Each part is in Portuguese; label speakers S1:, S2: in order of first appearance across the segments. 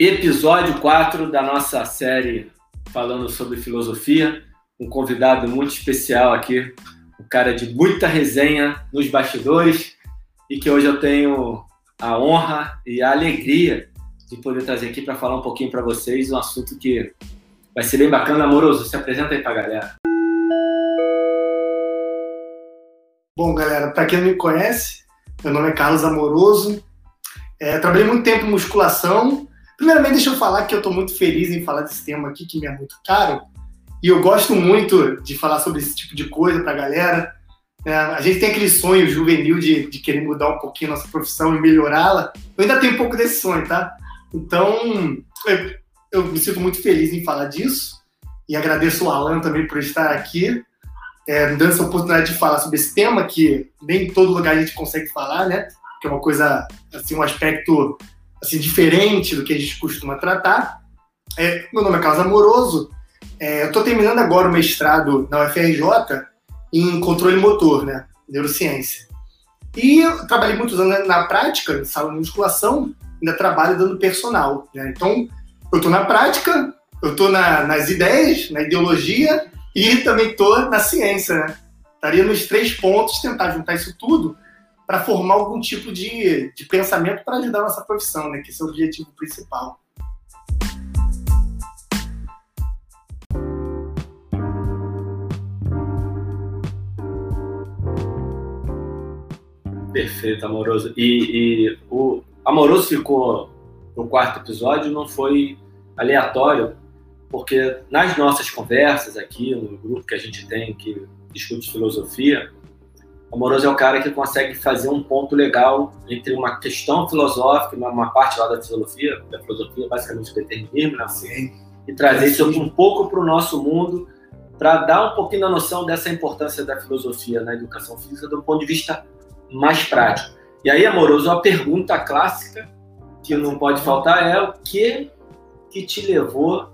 S1: episódio 4 da nossa série falando sobre filosofia. Um convidado muito especial aqui, um cara de muita resenha nos bastidores e que hoje eu tenho a honra e a alegria de poder trazer aqui para falar um pouquinho para vocês um assunto que vai ser bem bacana. Amoroso, se apresenta aí para a galera.
S2: Bom, galera, para quem não me conhece, meu nome é Carlos Amoroso. É, trabalhei muito tempo em musculação Primeiramente, deixa eu falar que eu estou muito feliz em falar desse tema aqui, que me é muito caro. E eu gosto muito de falar sobre esse tipo de coisa para a galera. É, a gente tem aquele sonho juvenil de, de querer mudar um pouquinho a nossa profissão e melhorá-la. Eu ainda tenho um pouco desse sonho, tá? Então, eu, eu, me sinto muito feliz em falar disso. E agradeço o Alan também por estar aqui, é, dando essa oportunidade de falar sobre esse tema, que nem em todo lugar a gente consegue falar, né? Que é uma coisa, assim, um aspecto assim, diferente do que a gente costuma tratar. É, meu nome é Carlos Amoroso, é, eu estou terminando agora o mestrado na UFRJ em controle motor, né, neurociência. E eu trabalhei muitos anos na prática, em sala de musculação, ainda trabalho dando personal. Né? Então, eu estou na prática, eu estou na, nas ideias, na ideologia e também estou na ciência. Né? Estaria nos três pontos, tentar juntar isso tudo para formar algum tipo de, de pensamento para ajudar a nossa profissão, né? Que esse é o objetivo principal.
S1: Perfeito, Amoroso. E, e, o Amoroso ficou no quarto episódio, não foi aleatório, porque nas nossas conversas aqui, no grupo que a gente tem, que discute filosofia, Amoroso é o cara que consegue fazer um ponto legal entre uma questão filosófica, uma, parte lá da filosofia, da filosofia basicamente o determinismo, né? Sim. e trazer isso um pouco para o nosso mundo, para dar um pouquinho da noção dessa importância da filosofia na educação física do ponto de vista mais prático. E aí, Amoroso, a pergunta clássica que não pode faltar é o que que te levou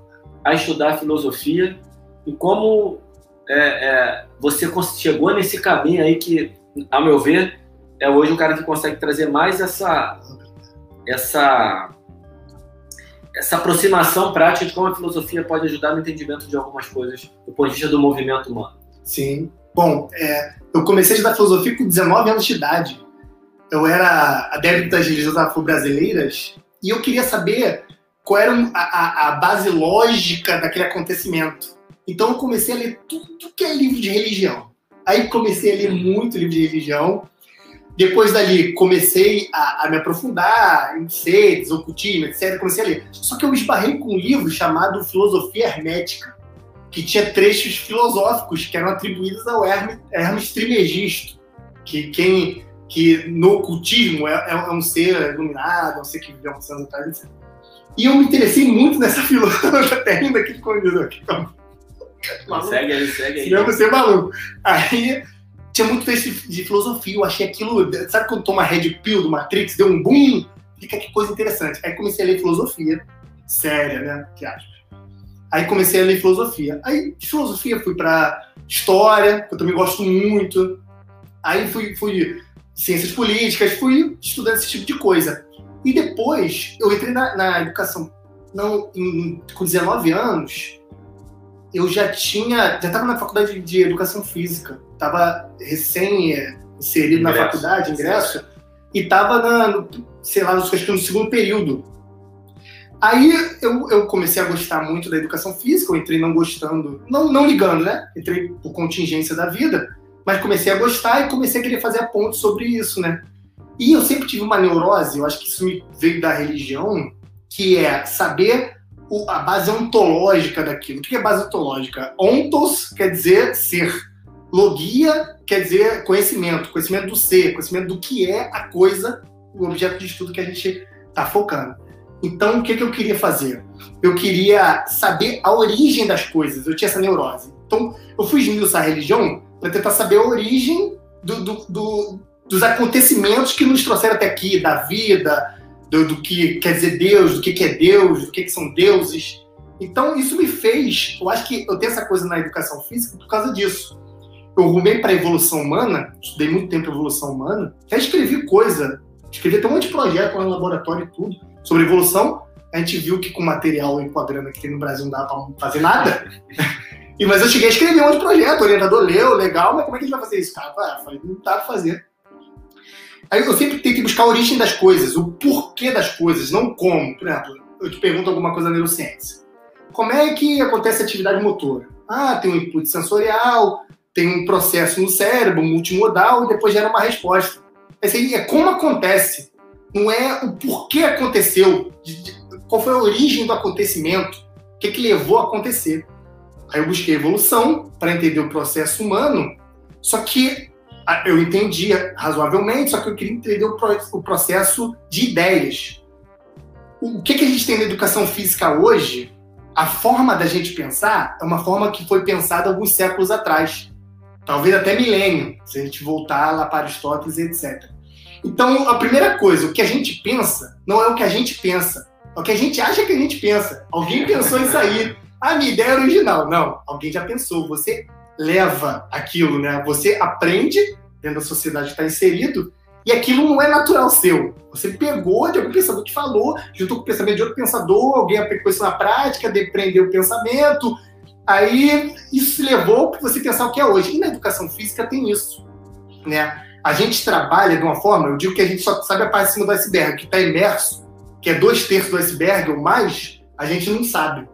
S1: a estudar filosofia e como é, é, você chegou nesse caminho aí que, ao meu ver, é hoje o cara que consegue trazer mais essa essa essa aproximação prática de como a filosofia pode ajudar no entendimento de algumas coisas do ponto de vista do movimento humano.
S2: Sim. Bom, é, eu comecei a estudar filosofia com 19 anos de idade. Eu era adepto das religiões afro-brasileiras e eu queria saber qual era a, a, a base lógica daquele acontecimento. Então eu comecei a ler tudo que é livro de religião. Aí comecei a ler muito livro de religião. Depois dali comecei a, a me aprofundar em seres, ocultismo, etc. Comecei a ler. Só que eu esbarrei com um livro chamado Filosofia Hermética, que tinha trechos filosóficos que eram atribuídos ao Hermes, Hermes Trimegisto, que quem que no ocultismo é, é, um ser iluminado, é um ser que viveu uns anos atrás, etc. E eu me interessei muito nessa filosofia, até ainda aqui escondido aqui.
S1: Segue aí, segue aí.
S2: Senão você é maluco. Aí tinha muito texto de filosofia, eu achei aquilo. Sabe quando toma Red Pill do Matrix, deu um boom? Fica que coisa interessante. Aí comecei a ler filosofia, séria, né? Que acho. Aí comecei a ler filosofia. Aí de filosofia fui para história, que eu também gosto muito. Aí fui, fui ciências políticas, fui estudando esse tipo de coisa. E depois eu entrei na, na educação não, em, com 19 anos eu já tinha, já estava na faculdade de educação física, estava recém é, inserido ingresso. na faculdade, ingresso, e estava na, sei lá, acho que no segundo período. Aí eu, eu comecei a gostar muito da educação física, eu entrei não gostando, não, não ligando, né? Entrei por contingência da vida, mas comecei a gostar e comecei a querer fazer a ponte sobre isso, né? E eu sempre tive uma neurose, eu acho que isso me veio da religião, que é saber a base ontológica daquilo. O que é base ontológica? Ontos quer dizer ser. Logia quer dizer conhecimento, conhecimento do ser, conhecimento do que é a coisa, o objeto de estudo que a gente está focando. Então, o que, que eu queria fazer? Eu queria saber a origem das coisas. Eu tinha essa neurose. Então, eu fui esmiuçar a religião para tentar saber a origem do, do, do, dos acontecimentos que nos trouxeram até aqui, da vida, do, do, que quer dizer Deus, do que, que é Deus, do que, que são deuses. Então, isso me fez. Eu acho que eu tenho essa coisa na educação física por causa disso. Eu rumei para a evolução humana, estudei muito tempo evolução humana, até escrevi coisa, escrevi até um monte de projeto lá no laboratório e tudo, sobre evolução. A gente viu que com material e com a grana que tem no Brasil não dá para fazer nada. e, mas eu cheguei a escrever um monte de projeto, o orientador leu, legal, mas como é que a gente vai fazer isso, cara? Falei, não dá para fazer. Aí eu sempre tento buscar a origem das coisas, o porquê das coisas, não como. Por exemplo, eu te pergunto alguma coisa na neurociência. Como é que acontece a atividade motora? Ah, tem um input sensorial, tem um processo no cérebro, multimodal, e depois gera uma resposta. Esse aí é como acontece, não é o porquê aconteceu, qual foi a origem do acontecimento, o que, que levou a acontecer. Aí eu busquei evolução para entender o processo humano, só que eu entendia razoavelmente, só que eu queria entender o processo de ideias. O que, que a gente tem na educação física hoje, a forma da gente pensar é uma forma que foi pensada alguns séculos atrás talvez até milênio, se a gente voltar lá para Aristóteles etc. Então, a primeira coisa, o que a gente pensa não é o que a gente pensa, é o que a gente acha que a gente pensa. Alguém pensou isso aí. A minha ideia é original. Não, alguém já pensou. Você leva aquilo, né? Você aprende dentro da sociedade que está inserido e aquilo não é natural seu. Você pegou de algum pensador que falou, juntou com o pensamento de outro pensador, alguém aplicou isso na prática, depreendeu o pensamento, Aí isso levou para você pensar o que é hoje. E na educação física tem isso. Né? A gente trabalha de uma forma, eu digo que a gente só sabe a parte de cima do iceberg, que está imerso, que é dois terços do iceberg ou mais, a gente não sabe.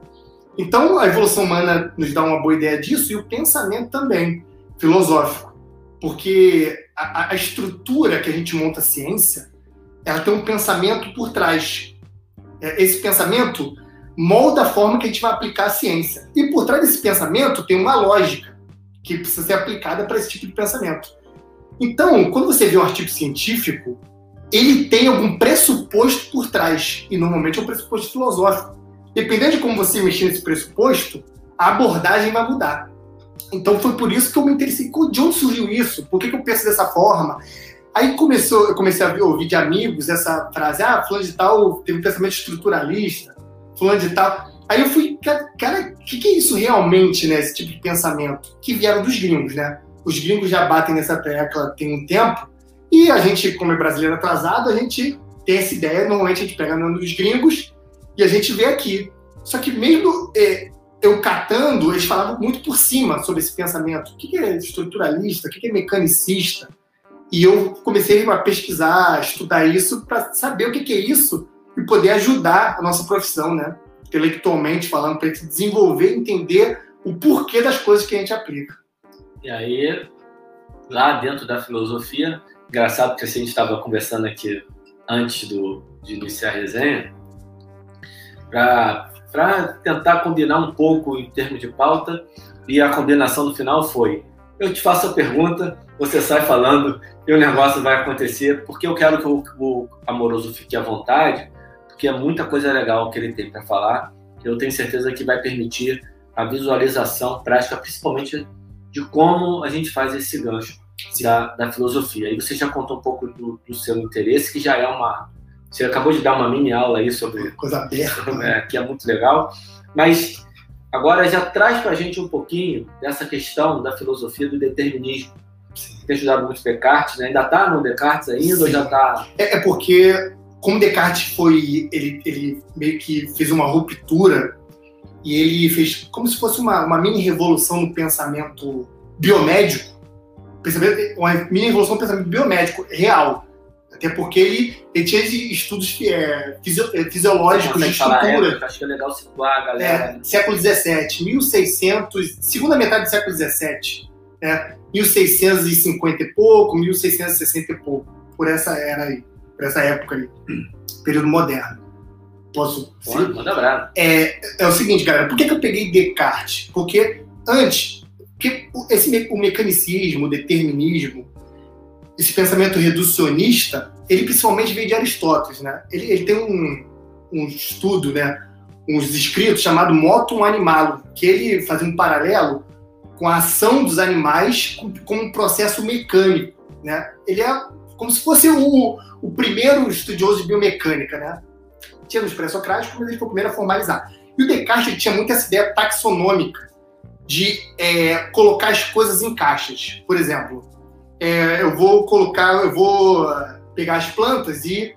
S2: Então a evolução humana nos dá uma boa ideia disso e o pensamento também, filosófico. Porque a, a estrutura que a gente monta a ciência, ela tem um pensamento por trás. É, esse pensamento molda a forma que a gente vai aplicar a ciência. E por trás desse pensamento tem uma lógica que precisa ser aplicada para esse tipo de pensamento. Então, quando você vê um artigo científico, ele tem algum pressuposto por trás, e normalmente é um pressuposto filosófico. Dependendo de como você mexer nesse pressuposto, a abordagem vai mudar. Então foi por isso que eu me interessei. De onde surgiu isso? Por que, que eu penso dessa forma? Aí começou, eu comecei a ouvir de amigos essa frase, ah, fulano de tal teve um pensamento estruturalista, fulano de tal. Aí eu fui, cara, o que, que, é isso realmente, né? Esse tipo de pensamento? Que vieram dos gringos, né? Os gringos já batem nessa tecla tem um tempo, e a gente, como é brasileiro atrasado, a gente tem essa ideia, normalmente a gente pega no dos gringos e a gente vê aqui. Só que mesmo é, eu catando, eles falavam muito por cima sobre esse pensamento. O que é estruturalista? O que é mecanicista? E eu comecei a pesquisar, a estudar isso para saber o que é isso e poder ajudar a nossa profissão, né? Intelectualmente falando, para a gente desenvolver e entender o porquê das coisas que a gente aplica.
S1: E aí, lá dentro da filosofia, engraçado porque a gente estava conversando aqui antes do, de iniciar a resenha, para tentar combinar um pouco em termos de pauta, e a combinação no final foi: eu te faço a pergunta, você sai falando e o negócio vai acontecer, porque eu quero que o, o amoroso fique à vontade porque é muita coisa legal que ele tem para falar. Eu tenho certeza que vai permitir a visualização prática, principalmente de como a gente faz esse gancho da, da filosofia. Aí você já contou um pouco do, do, seu interesse, que já é uma. Você acabou de dar uma mini aula aí sobre.
S2: Coisa aberta.
S1: É, que é muito legal. Mas agora já traz para a gente um pouquinho dessa questão da filosofia do determinismo. Tem estudado muito Descartes, né? ainda está no Descartes ainda Sim. ou já está.
S2: É, é porque como Descartes foi, ele, ele meio que fez uma ruptura e ele fez como se fosse uma, uma mini revolução no pensamento biomédico, uma mini revolução no pensamento biomédico real. Até porque ele, ele tinha estudos é, fisio, é, fisiológicos de estrutura.
S1: acho que é legal situar, galera.
S2: É, século XVII, 1600, segunda metade do século XVII, né? 1650 e pouco, 1660 e pouco, por essa era aí para essa época ali, período moderno. Posso?
S1: Pode, manda.
S2: É, é o seguinte, galera, por que, que eu peguei Descartes? Porque antes, que esse, o mecanicismo, o determinismo, esse pensamento reducionista, ele principalmente veio de Aristóteles, né? Ele, ele tem um, um estudo, né? uns escritos chamado Motum Animalum, que ele fazia um paralelo com a ação dos animais com, um processo mecânico, né? Ele é como se fosse o, o primeiro estudioso de biomecânica, né? Tinha nos pré-socráticos, mas ele foi o primeiro a formalizar. E o Descartes tinha muito essa ideia taxonômica de é, colocar as coisas em caixas. Por exemplo, é, eu vou colocar, eu vou pegar as plantas e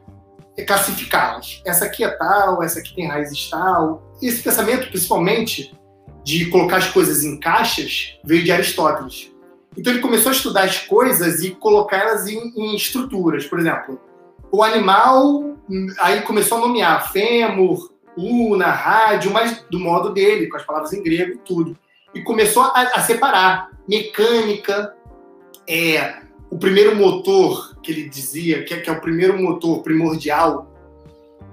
S2: classificá-las. Essa aqui é tal, essa aqui tem raízes tal. Esse pensamento, principalmente, de colocar as coisas em caixas, veio de Aristóteles. Então ele começou a estudar as coisas e colocar elas em, em estruturas. Por exemplo, o animal, aí começou a nomear fêmur, una, rádio, mas do modo dele, com as palavras em grego e tudo. E começou a, a separar mecânica, é, o primeiro motor que ele dizia, que é, que é o primeiro motor primordial,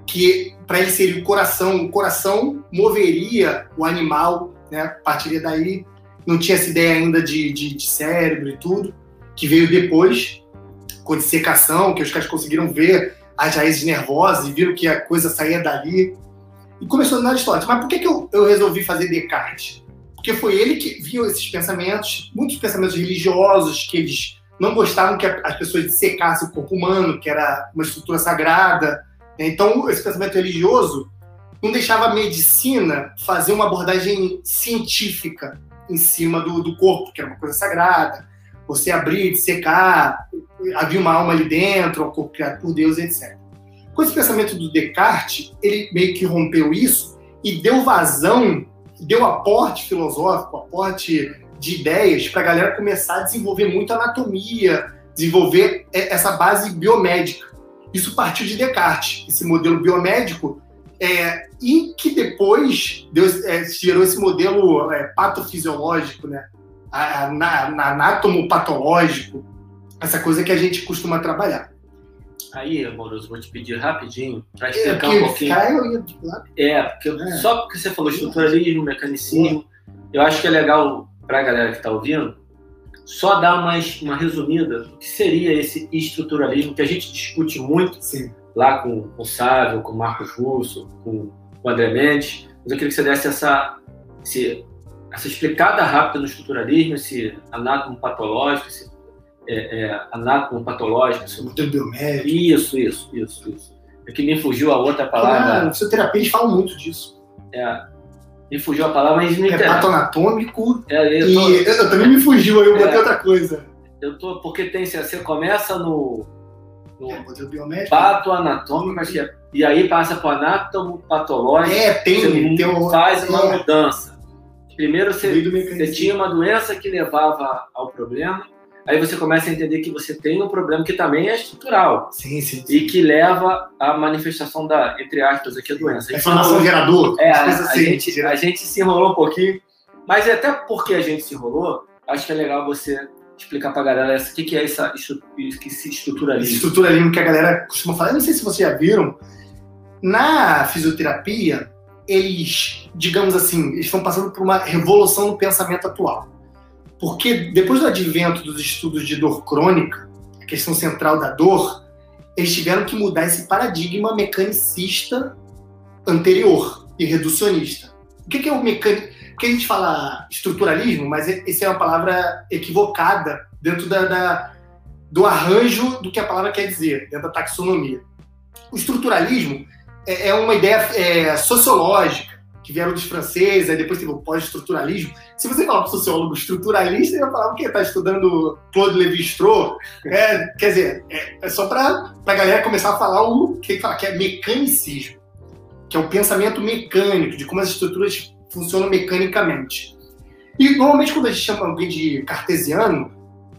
S2: que para ele seria o coração. O coração moveria o animal, né? Partiria daí. Não tinha essa ideia ainda de, de, de cérebro e tudo, que veio depois, com a dissecação, que os caras conseguiram ver as raízes nervosas e viram que a coisa saía dali. E começou na história. Mas por que, que eu, eu resolvi fazer Descartes? Porque foi ele que viu esses pensamentos, muitos pensamentos religiosos que eles não gostavam que as pessoas dissecassem o corpo humano, que era uma estrutura sagrada. Então, esse pensamento religioso não deixava a medicina fazer uma abordagem científica em cima do, do corpo, que era uma coisa sagrada. Você abrir, dissecar, havia uma alma ali dentro, um corpo criado por Deus, etc. Com esse pensamento do Descartes, ele meio que rompeu isso e deu vazão, deu aporte filosófico, aporte de ideias para a galera começar a desenvolver muito anatomia, desenvolver é, essa base biomédica. Isso partiu de Descartes, esse modelo biomédico, é, e que depois Deus, é, gerou esse modelo é, patofisiológico, né? Na anatomopatológico, essa coisa que a gente costuma trabalhar.
S1: Aí, amoroso, vou te pedir rapidinho para é, explicar um pouquinho. Eu ia... É, porque é. só porque você falou estruturalismo, mecanicismo, eu acho que é legal para a galera que está ouvindo, só dar uma, uma resumida do que seria esse estruturalismo que a gente discute muito Sim. lá com, com o Sávio, com o Marcos Russo, com o André Mendes. Mas eu queria que você desse essa, esse, essa explicada rápida no estruturalismo, esse anátomo patológico, esse é, é, anátomo patológico. Esse...
S2: Modelo biomédico.
S1: Isso, isso, isso, isso. É que me fugiu a outra palavra.
S2: Ah, fisioterapia, eles falam muito disso.
S1: É, me fugiu a palavra, mas não interessa.
S2: Repato anatômico. É, eu, tô... e eu também me fugiu, aí eu botei é, outra coisa.
S1: Eu tô, porque tem, você começa no,
S2: no é, biomédico.
S1: pato anatômico, acho que é, e aí passa para o anátomo patológico.
S2: É, tem, tem
S1: um, faz uma mudança. Primeiro você, você tinha uma doença que levava ao problema, aí você começa a entender que você tem um problema que também é estrutural.
S2: Sim, sim.
S1: sim. E que leva à manifestação da, entre aspas, aqui, a doença.
S2: A inflamação gerador.
S1: É, a, assim, a, gente, a gente se enrolou um pouquinho, mas é até porque a gente se enrolou, acho que é legal você explicar pra galera o que, que é essa, esse estruturalismo. Esse
S2: estruturalismo que a galera costuma falar, eu não sei se vocês já viram, na fisioterapia, eles, digamos assim, eles estão passando por uma revolução no pensamento atual. Porque depois do advento dos estudos de dor crônica, a questão central da dor, eles tiveram que mudar esse paradigma mecanicista anterior e reducionista. O que é o mecânico? Porque a gente fala estruturalismo, mas essa é uma palavra equivocada dentro da, da, do arranjo do que a palavra quer dizer, dentro da taxonomia. O estruturalismo é, é uma ideia é, sociológica que vieram dos franceses, aí depois teve o pós-estruturalismo. Se você falar para o sociólogo estruturalista, ele vai falar o quê? Está estudando Claude Lévi-Strauss? É, quer dizer, é, é só para a galera começar a falar o que, fala, que é mecanicismo, que é o pensamento mecânico, de como as estruturas funcionam mecanicamente. E normalmente quando a gente chama alguém de cartesiano,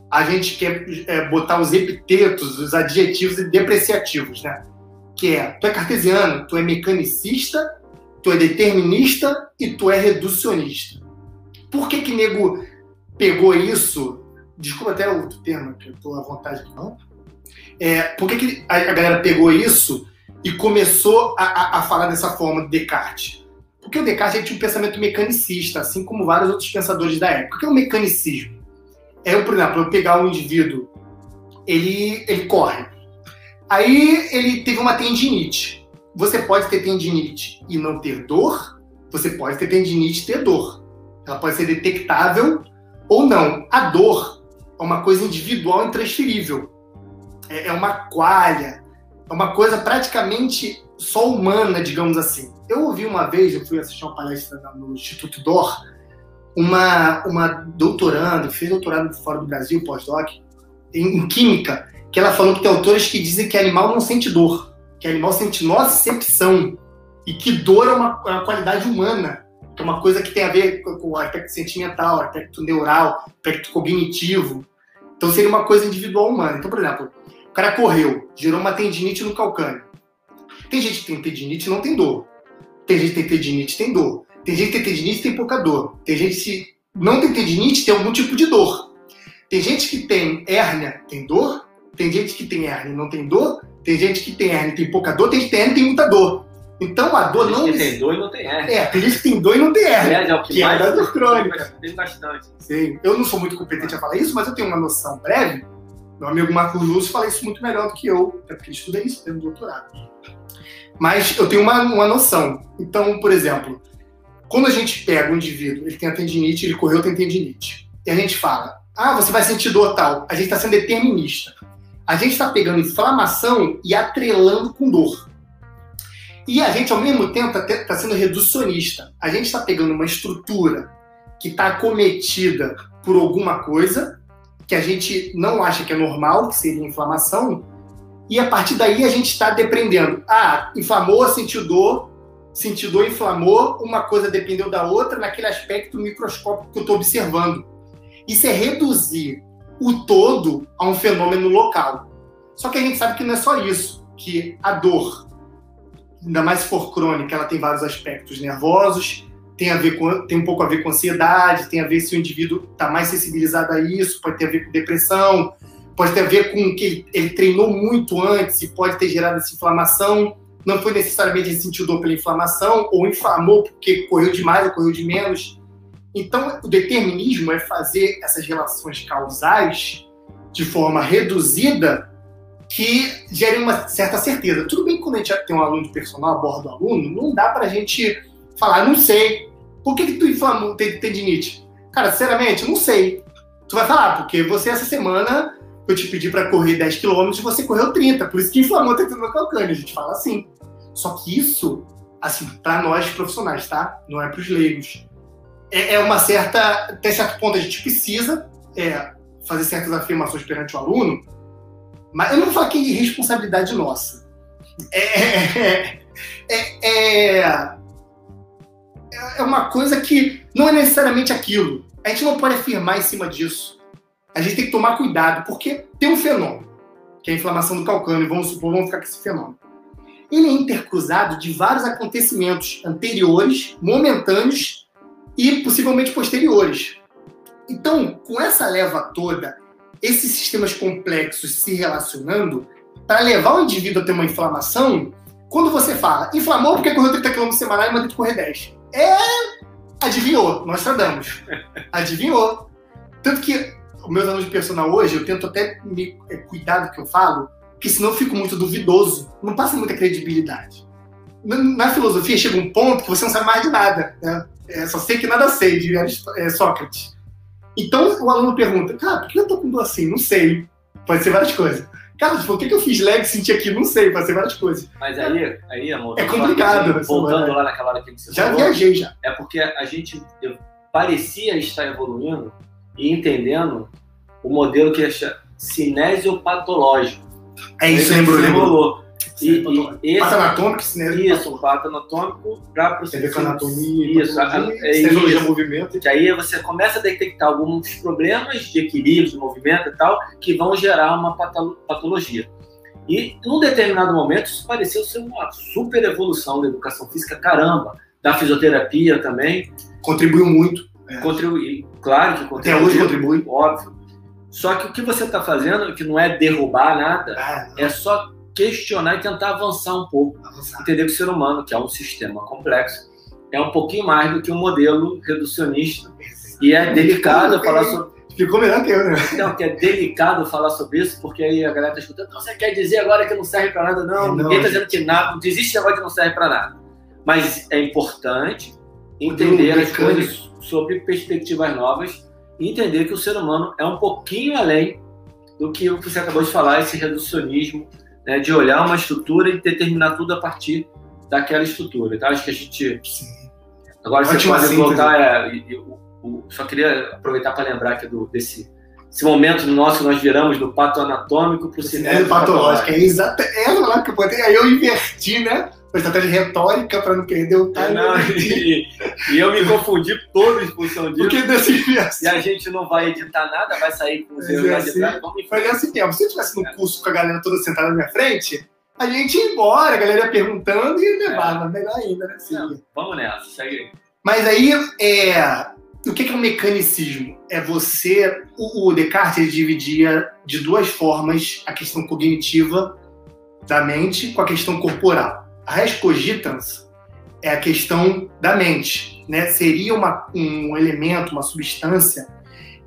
S2: a gente quer é, botar os epitetos, os adjetivos depreciativos, né? Que é, tu é cartesiano, tu é mecanicista tu é determinista e tu é reducionista. Por que que nego pegou isso? Desculpa até o termo, que eu tô à vontade aqui, não. É, por que, que a, galera pegou isso e começou a, a, a, falar dessa forma do Descartes? Porque o Descartes tinha um pensamento mecanicista, assim como vários outros pensadores da época. O que é o mecanicismo? É, por exemplo, eu pegar um indivíduo, ele, ele corre. Aí ele teve uma tendinite. Você pode ter tendinite e não ter dor, você pode ter tendinite e ter dor. Ela pode ser detectável ou não. A dor é uma coisa individual intransferível. É, é uma qualha, é uma coisa praticamente só humana, digamos assim. Eu ouvi uma vez, eu fui assistir uma palestra no Instituto DOR, uma, uma doutoranda, fez doutorado fora do Brasil, pós-doc, em, em química, que ela falou que tem autores que dizem que animal não sente dor que animal sente nocicepção e que dor é uma, é uma qualidade humana, que é uma coisa que tem a ver com o aspecto sentimental, o aspecto neural, aspecto cognitivo. Então seria uma coisa individual humana. Então, por exemplo, o cara correu, gerou uma tendinite no calcâneo. Tem gente que tem tendinite e não tem dor. Tem gente que tem tendinite e tem dor. Tem gente que tem tendinite e tem pouca dor. Tem gente que não tem tendinite tem algum tipo de dor. Tem gente que tem hérnia, tem dor. Tem gente que tem hérnia e não tem dor. Tem gente que tem hérnia e tem pouca dor. Tem gente que tem hérnia e tem muita dor. Então a dor não.
S1: Tem gente que tem dor e não tem hérnia.
S2: É, tem gente que tem dor e não tem hérnia.
S1: É, é o que,
S2: que
S1: mais
S2: é da dor crônica.
S1: Tem bastante.
S2: Sim. Eu não sou muito competente a falar isso, mas eu tenho uma noção breve. Meu amigo Marco Lúcio fala isso muito melhor do que eu, até porque ele estuda isso, tem um doutorado. Mas eu tenho uma, uma noção. Então, por exemplo, quando a gente pega um indivíduo, ele tem a tendinite, ele correu, tem tendinite, e a gente fala, ah, você vai sentir dor tal, a gente está sendo determinista. A gente está pegando inflamação e atrelando com dor. E a gente, ao mesmo tempo, está tá sendo reducionista. A gente está pegando uma estrutura que está acometida por alguma coisa, que a gente não acha que é normal, que seria inflamação, e a partir daí a gente está depreendendo. Ah, inflamou, sentiu dor, sentiu dor, inflamou, uma coisa dependeu da outra naquele aspecto microscópico que eu estou observando. Isso é reduzir o todo a um fenômeno local. Só que a gente sabe que não é só isso, que a dor, ainda mais se for crônica, ela tem vários aspectos nervosos, tem, a ver com, tem um pouco a ver com ansiedade, tem a ver se o indivíduo está mais sensibilizado a isso, pode ter a ver com depressão, pode ter a ver com que ele, ele treinou muito antes e pode ter gerado essa inflamação. Não foi necessariamente ele sentiu dor pela inflamação, ou inflamou porque correu demais ou correu de menos. Então, o determinismo é fazer essas relações causais de forma reduzida que gerem uma certa certeza. Tudo bem que quando a gente tem um aluno de personal, aborda o aluno, não dá para a gente falar, não sei. Por que, que tu inflamou, tendinite? Cara, sinceramente, não sei. Tu vai falar, porque você essa semana eu te pedi para correr 10 km e você correu 30, por isso que inflamou tentando no calcâneo. A gente fala assim. Só que isso, assim, para nós profissionais, tá? Não é para os leigos. É, é, uma certa. Até certo ponto a gente precisa é, fazer certas afirmações perante o aluno, mas eu não vou falar que é responsabilidade nossa. É, é, é, é uma coisa que não é necessariamente aquilo. A gente não pode afirmar em cima disso a gente tem que tomar cuidado, porque tem um fenômeno, que é a inflamação do calcâneo, vamos supor, vamos ficar com esse fenômeno. Ele é intercruzado de vários acontecimentos anteriores, momentâneos e possivelmente posteriores. Então, com essa leva toda, esses sistemas complexos se relacionando, para levar o indivíduo a ter uma inflamação, quando você fala, inflamou porque correu 30 km semanal e mandou correr 10. É. Adivinhou, nós tradamos. Adivinhou. Tanto que os meus alunos de personal hoje, eu tento até me é, cuidar do que eu falo, porque senão eu fico muito duvidoso, não passa muita credibilidade. Na, na filosofia chega um ponto que você não sabe mais de nada, né? É, só sei que nada sei, de é, Sócrates. Então o aluno pergunta, cara, por que eu tô com dor assim? Não sei. Pode ser várias coisas. Cara, por que, que eu fiz leg e senti aqui? Não sei, pode ser várias coisas.
S1: Mas aí, aí amor.
S2: É complicado.
S1: Assim, voltando lá naquela hora que você
S2: Já falou, viajei já.
S1: É porque a gente parecia estar evoluindo e entendendo o modelo que é cinesiopatológico.
S2: É isso, lembrou, lembrou.
S1: E, e
S2: esse, anatômico, cinesiopatológico.
S1: Isso, pato anatômico para
S2: processar. anatomia,
S1: isso,
S2: é isso. movimento.
S1: Que aí você começa a detectar alguns problemas de equilíbrio, de movimento e tal, que vão gerar uma patologia. E num determinado momento isso pareceu ser uma super evolução da educação física, caramba, da fisioterapia também.
S2: Contribuiu muito.
S1: É. Contribui, claro que contribui.
S2: Até hoje contribui.
S1: Óbvio. Só que o que você está fazendo, que não é derrubar nada,
S2: ah,
S1: é só questionar e tentar avançar um pouco. Avançar. Entender que o ser humano, que é um sistema complexo, é um pouquinho mais do que um modelo reducionista. E é delicado falar sobre.
S2: Ficou melhor que eu, né?
S1: Então, que é delicado falar sobre isso, porque aí a galera está escutando, não, você quer dizer agora que não serve para nada? Não, não ninguém está dizendo que nada, não existe negócio que não serve para nada. Mas é importante entender as coisas sobre perspectivas novas e entender que o ser humano é um pouquinho além do que você acabou de falar, esse reducionismo, né, de olhar uma estrutura e determinar tudo a partir daquela estrutura. Então, acho que a gente. Agora você pode voltar. É, eu, eu, só queria aproveitar para lembrar aqui do, desse, esse momento nosso nós viramos do pato anatômico para o cinema patológico.
S2: É exato. É palavra que eu botei. Aí eu inverti, né? Uma estratégia retórica para não perder o time.
S1: Não, e, e, eu me confundi todo em função disso.
S2: Porque desse inverso.
S1: E a gente não vai editar nada, vai sair com os erros
S2: é assim, Mas é assim mesmo. Se eu estivesse no curso com a galera toda sentada na minha frente, a gente ia embora, a galera ia perguntando e levava. É. Melhor ainda, né?
S1: Não, vamos nessa, segue aí.
S2: Mas aí, é, o que é um mecanicismo? É você. O, Descartes ele dividia de duas formas a questão cognitiva da mente com a questão corporal. Res cogitans é a questão da mente, né? Seria uma, um elemento, uma substância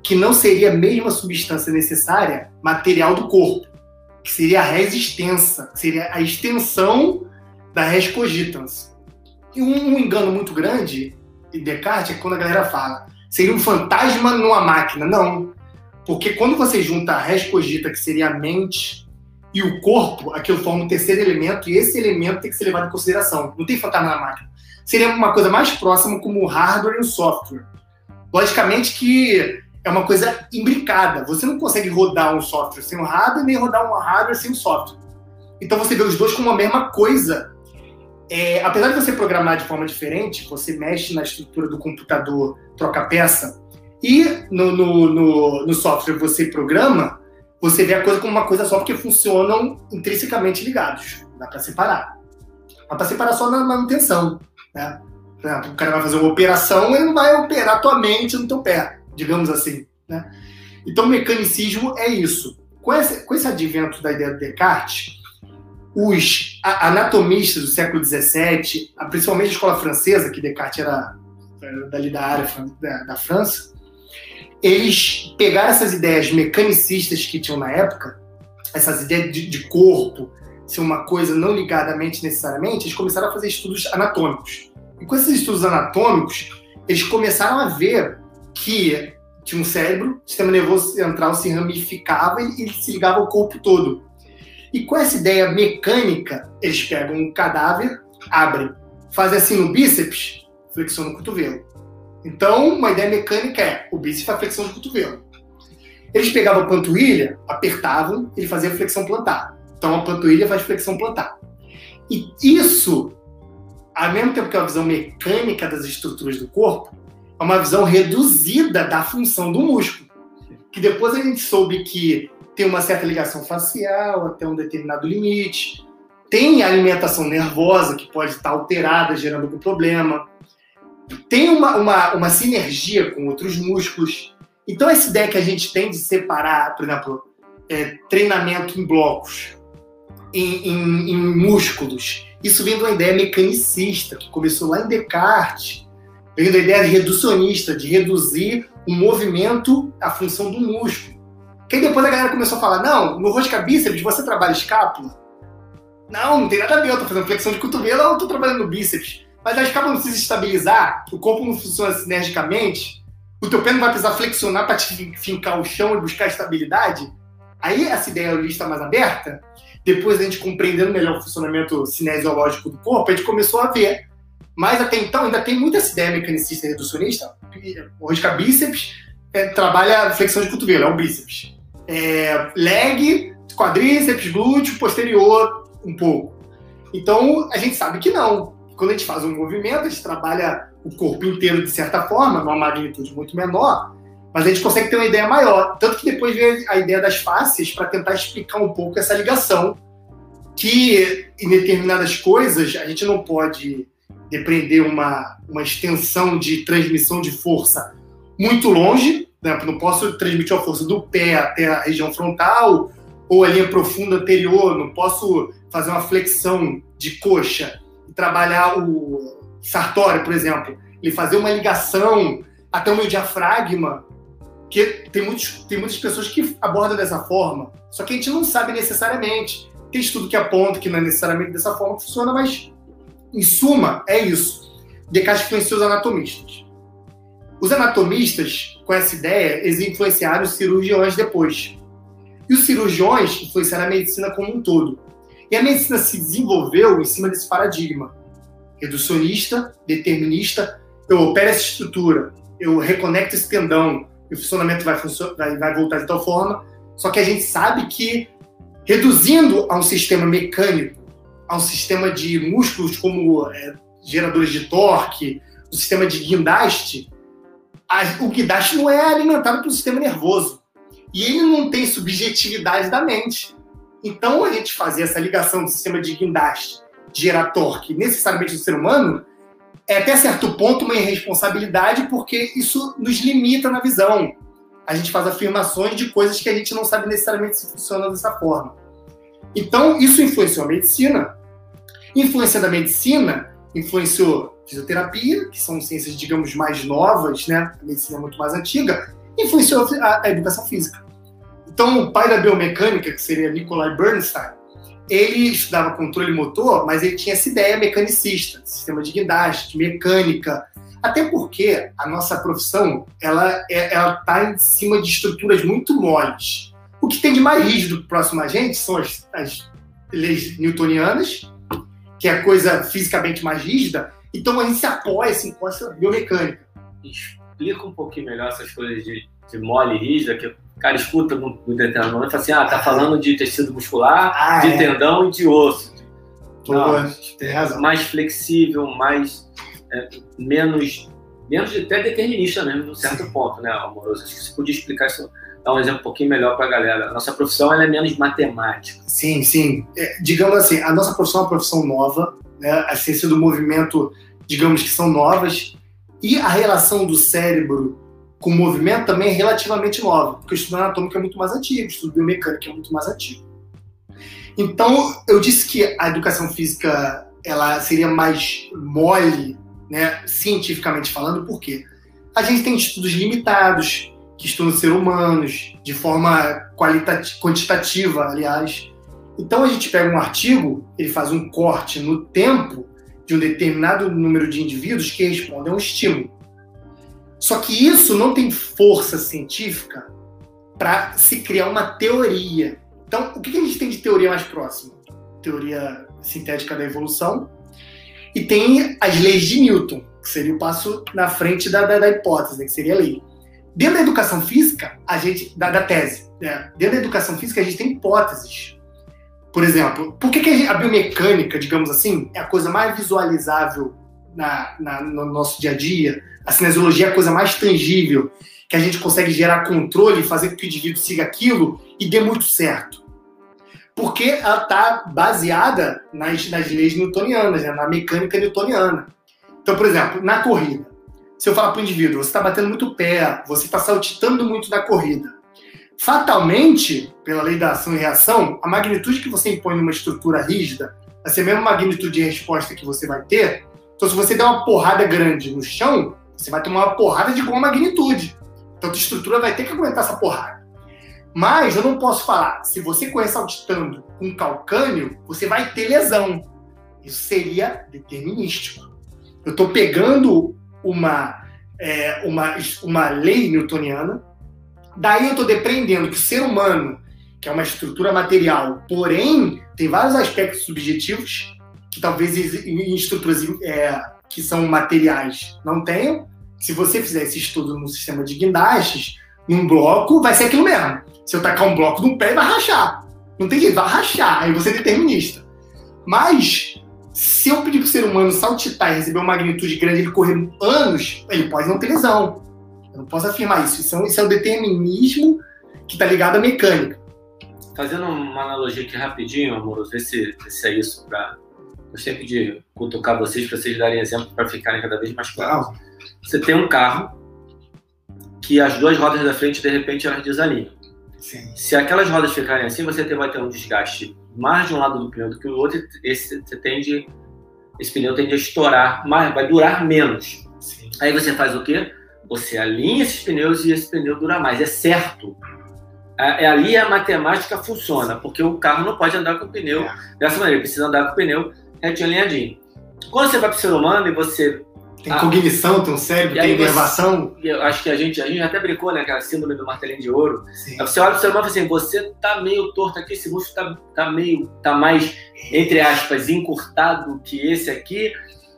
S2: que não seria a mesma substância necessária material do corpo, que seria a res extensa, que seria a extensão da res cogitans. E um engano muito grande e Descartes é quando a galera fala seria um fantasma numa máquina. Não. Porque quando você junta a res cogita, que seria a mente, e o corpo, aquilo forma um terceiro elemento, e esse elemento tem que ser levado em consideração. Não tem fantasma na máquina. Seria uma coisa mais próxima como o hardware e o software. Logicamente que é uma coisa imbricada. Você não consegue rodar um software sem o hardware, nem rodar um hardware sem o software. Então você vê os dois como a mesma coisa é, apesar de você programar de forma diferente, você mexe na estrutura do computador, troca peça, e no, no, no, no software você programa, você vê a coisa como uma coisa só porque funcionam intrinsecamente ligados. Dá para separar. Dá para separar só na manutenção. Né? O cara vai fazer uma operação, ele não vai operar tua mente no teu pé, digamos assim. Né? Então, o mecanicismo é isso. Com esse, com esse advento da ideia do Descartes, os anatomistas do século XVII, principalmente a escola francesa, que Descartes era, dali da área da França, eles pegaram essas ideias mecanicistas que tinham na época, essas ideias de, de corpo, ser uma coisa não ligada à mente necessariamente, eles começaram a fazer estudos anatômicos. E com esses estudos anatômicos, eles começaram a ver que tinha um cérebro, o sistema nervoso central se ramificava e se ligava ao corpo todo. E com essa ideia mecânica, eles pegam um cadáver, abrem, fazem assim no bíceps, flexão no cotovelo. Então, uma ideia mecânica é o bíceps faz flexão do cotovelo. Eles pegavam a panturrilha, apertavam, ele fazia flexão plantar. Então, a panturrilha faz flexão plantar. E isso, ao mesmo tempo que é uma visão mecânica das estruturas do corpo, é uma visão reduzida da função do músculo. Que depois a gente soube que tem uma certa ligação facial até um determinado limite, tem alimentação nervosa que pode estar alterada, gerando algum problema, tem uma, uma, uma sinergia com outros músculos. Então, essa ideia que a gente tem de separar, por exemplo, é, treinamento em blocos, em, em, em músculos, isso vem de uma ideia mecanicista, que começou lá em Descartes, vem da ideia reducionista, de reduzir o movimento à função do músculo. Que aí depois a galera começou a falar: não, no rosca bíceps você trabalha escápula? Não, não tem nada a ver, eu tô fazendo flexão de cotovelo, eu tô trabalhando no bíceps. Mas a escápula não precisa estabilizar, o corpo não funciona sinergicamente, o teu pé não vai precisar flexionar para te fincar o chão e buscar estabilidade. Aí essa ideia está mais aberta, depois a gente compreendendo melhor o funcionamento cinesiológico do corpo, a gente começou a ver. Mas até então ainda tem muita ideia mecanicista e reducionista. O rosca bíceps é, trabalha flexão de cotovelo, é o bíceps é, leg, quadríceps, glúteo, posterior, um pouco. Então, a gente sabe que não. Quando a gente faz um movimento, a gente trabalha o corpo inteiro de certa forma, numa magnitude muito menor, mas a gente consegue ter uma ideia maior. Tanto que depois veio a ideia das faces para tentar explicar um pouco essa ligação, que em determinadas coisas a gente não pode depreender uma, uma extensão de transmissão de força muito longe, né? Não posso transmitir a força do pé até a região frontal ou a linha profunda anterior. Não posso fazer uma flexão de coxa trabalhar o sartório, por exemplo. Ele fazer uma ligação até o meu diafragma, que tem, muitos, tem muitas pessoas que abordam dessa forma. Só que a gente não sabe necessariamente. Tem estudo que aponta que não é necessariamente dessa forma que funciona, mas em suma, é isso. Descartes influenciou os anatomistas. Os anatomistas, com essa ideia, eles influenciaram os cirurgiões depois. E os cirurgiões influenciaram a medicina como um todo. E a medicina se desenvolveu em cima desse paradigma reducionista, determinista. Eu opero essa estrutura, eu reconecto esse tendão, o funcionamento vai, vai, vai voltar de tal forma. Só que a gente sabe que reduzindo a um sistema mecânico, a um sistema de músculos como é, geradores de torque, o um sistema de guindaste, a, o guindaste não é alimentado pelo sistema nervoso. E ele não tem subjetividade da mente. Então, a gente fazer essa ligação do sistema de guindaste, de gerar torque, necessariamente do ser humano, é até certo ponto uma irresponsabilidade, porque isso nos limita na visão. A gente faz afirmações de coisas que a gente não sabe necessariamente se funcionam dessa forma. Então, isso influenciou a medicina. Influência da medicina influenciou fisioterapia, que são ciências, digamos, mais novas, né? A medicina é muito mais antiga, influenciou a, a educação física. Então, o pai da biomecânica, que seria Nikolai Bernstein, ele estudava controle motor, mas ele tinha essa ideia mecanicista, sistema de guindaste, de mecânica, até porque a nossa profissão ela é, está em cima de estruturas muito moles. O que tem de mais rígido próximo a gente são as, as leis newtonianas, que é a coisa fisicamente mais rígida. Então a gente se apoia, se encosta biomecânica.
S1: Explica um pouquinho melhor essas coisas de, de mole e rígida, que o cara escuta no, no treinamento e fala assim: ah, tá falando de tecido muscular, ah, de é. tendão e de osso.
S2: Não, tem razão.
S1: Mais flexível, mais. É, menos. Menos até determinista mesmo, num certo Sim. ponto, né, amoroso? Acho que você podia explicar isso dar um exemplo um pouquinho melhor para a galera. Nossa profissão ela é menos matemática.
S2: Sim, sim. É, digamos assim, a nossa profissão é uma profissão nova, né? a ciência do movimento, digamos que são novas, e a relação do cérebro com movimento também é relativamente nova, porque o estudo anatômico é muito mais antigo, o estudo biomecânico é muito mais antigo. Então, eu disse que a educação física ela seria mais mole, né, cientificamente falando, porque a gente tem estudos limitados, que estudam ser humanos, de forma quantitativa, aliás. Então a gente pega um artigo, ele faz um corte no tempo de um determinado número de indivíduos que respondem a um estímulo. Só que isso não tem força científica para se criar uma teoria. Então, o que a gente tem de teoria mais próxima? Teoria sintética da evolução. E tem as leis de Newton, que seria o passo na frente da, da, da hipótese, né, que seria a lei. Dentro da educação física, a gente, da, da tese, né? dentro da educação física, a gente tem hipóteses. Por exemplo, por que, que a, biomecânica, digamos assim, é a coisa mais visualizável na, na, no nosso dia a dia? A cinesiologia é a coisa mais tangível, que a gente consegue gerar controle, fazer com que o indivíduo siga aquilo e dê muito certo. Porque ela está baseada nas, nas leis newtonianas, né? na mecânica newtoniana. Então, por exemplo, na corrida, se eu falar para o indivíduo, você está batendo muito pé, você está saltitando muito na corrida, fatalmente, pela lei da ação e reação, a magnitude que você impõe numa estrutura rígida vai ser a mesma magnitude de resposta que você vai ter. Então, se você der uma porrada grande no chão, você vai tomar uma porrada de igual magnitude. Então, a estrutura vai ter que aguentar essa porrada. Mas eu não posso falar, se você correr saltitando com calcânio, você vai ter lesão. Isso seria determinístico. Eu estou pegando uma, é, uma, uma lei newtoniana. Daí eu estou depreendendo que o ser humano, que é uma estrutura material, porém tem vários aspectos subjetivos talvez em estruturas é, que são materiais não tenham. Se você fizer esse estudo no sistema de guindastes, num bloco, vai ser aquilo mesmo. Se eu tacar um bloco num pé, vai rachar. Não tem jeito, vai rachar. Aí você é determinista. Mas se eu pedir para o ser humano saltitar e receber uma magnitude grande, ele correr anos, ele pode não ter lesão. Eu não posso afirmar isso. Isso é, isso é o determinismo que está ligado à mecânica.
S1: Fazendo uma analogia aqui rapidinho, amoroso, ver se, se é isso para eu sempre de cutucar vocês para vocês darem exemplo para ficarem cada vez mais claros. Você tem um carro que as duas rodas da frente de repente elas desalinham. Sim. Se aquelas rodas ficarem assim, você vai ter um desgaste mais de um lado do pneu do que o outro, esse, você tende, esse pneu tende a estourar, mais, vai durar menos. Sim. Aí você faz o quê? Você alinha esses pneus e esse pneu dura mais. É certo. É, é ali a matemática funciona, porque o carro não pode andar com o pneu é. dessa maneira, ele precisa andar com o pneu retinho alinhadinho. Quando você vai para o ser humano e você
S2: tem ah, cognição, tem um cérebro, tem inervação.
S1: Eu acho que a gente, a gente até brincou, né? Aquela síndrome do martelinho de ouro. Sim. Aí você olha pro ser humano e fala assim: você tá meio torto aqui, esse músculo tá, tá meio, tá mais, entre aspas, encurtado que esse aqui.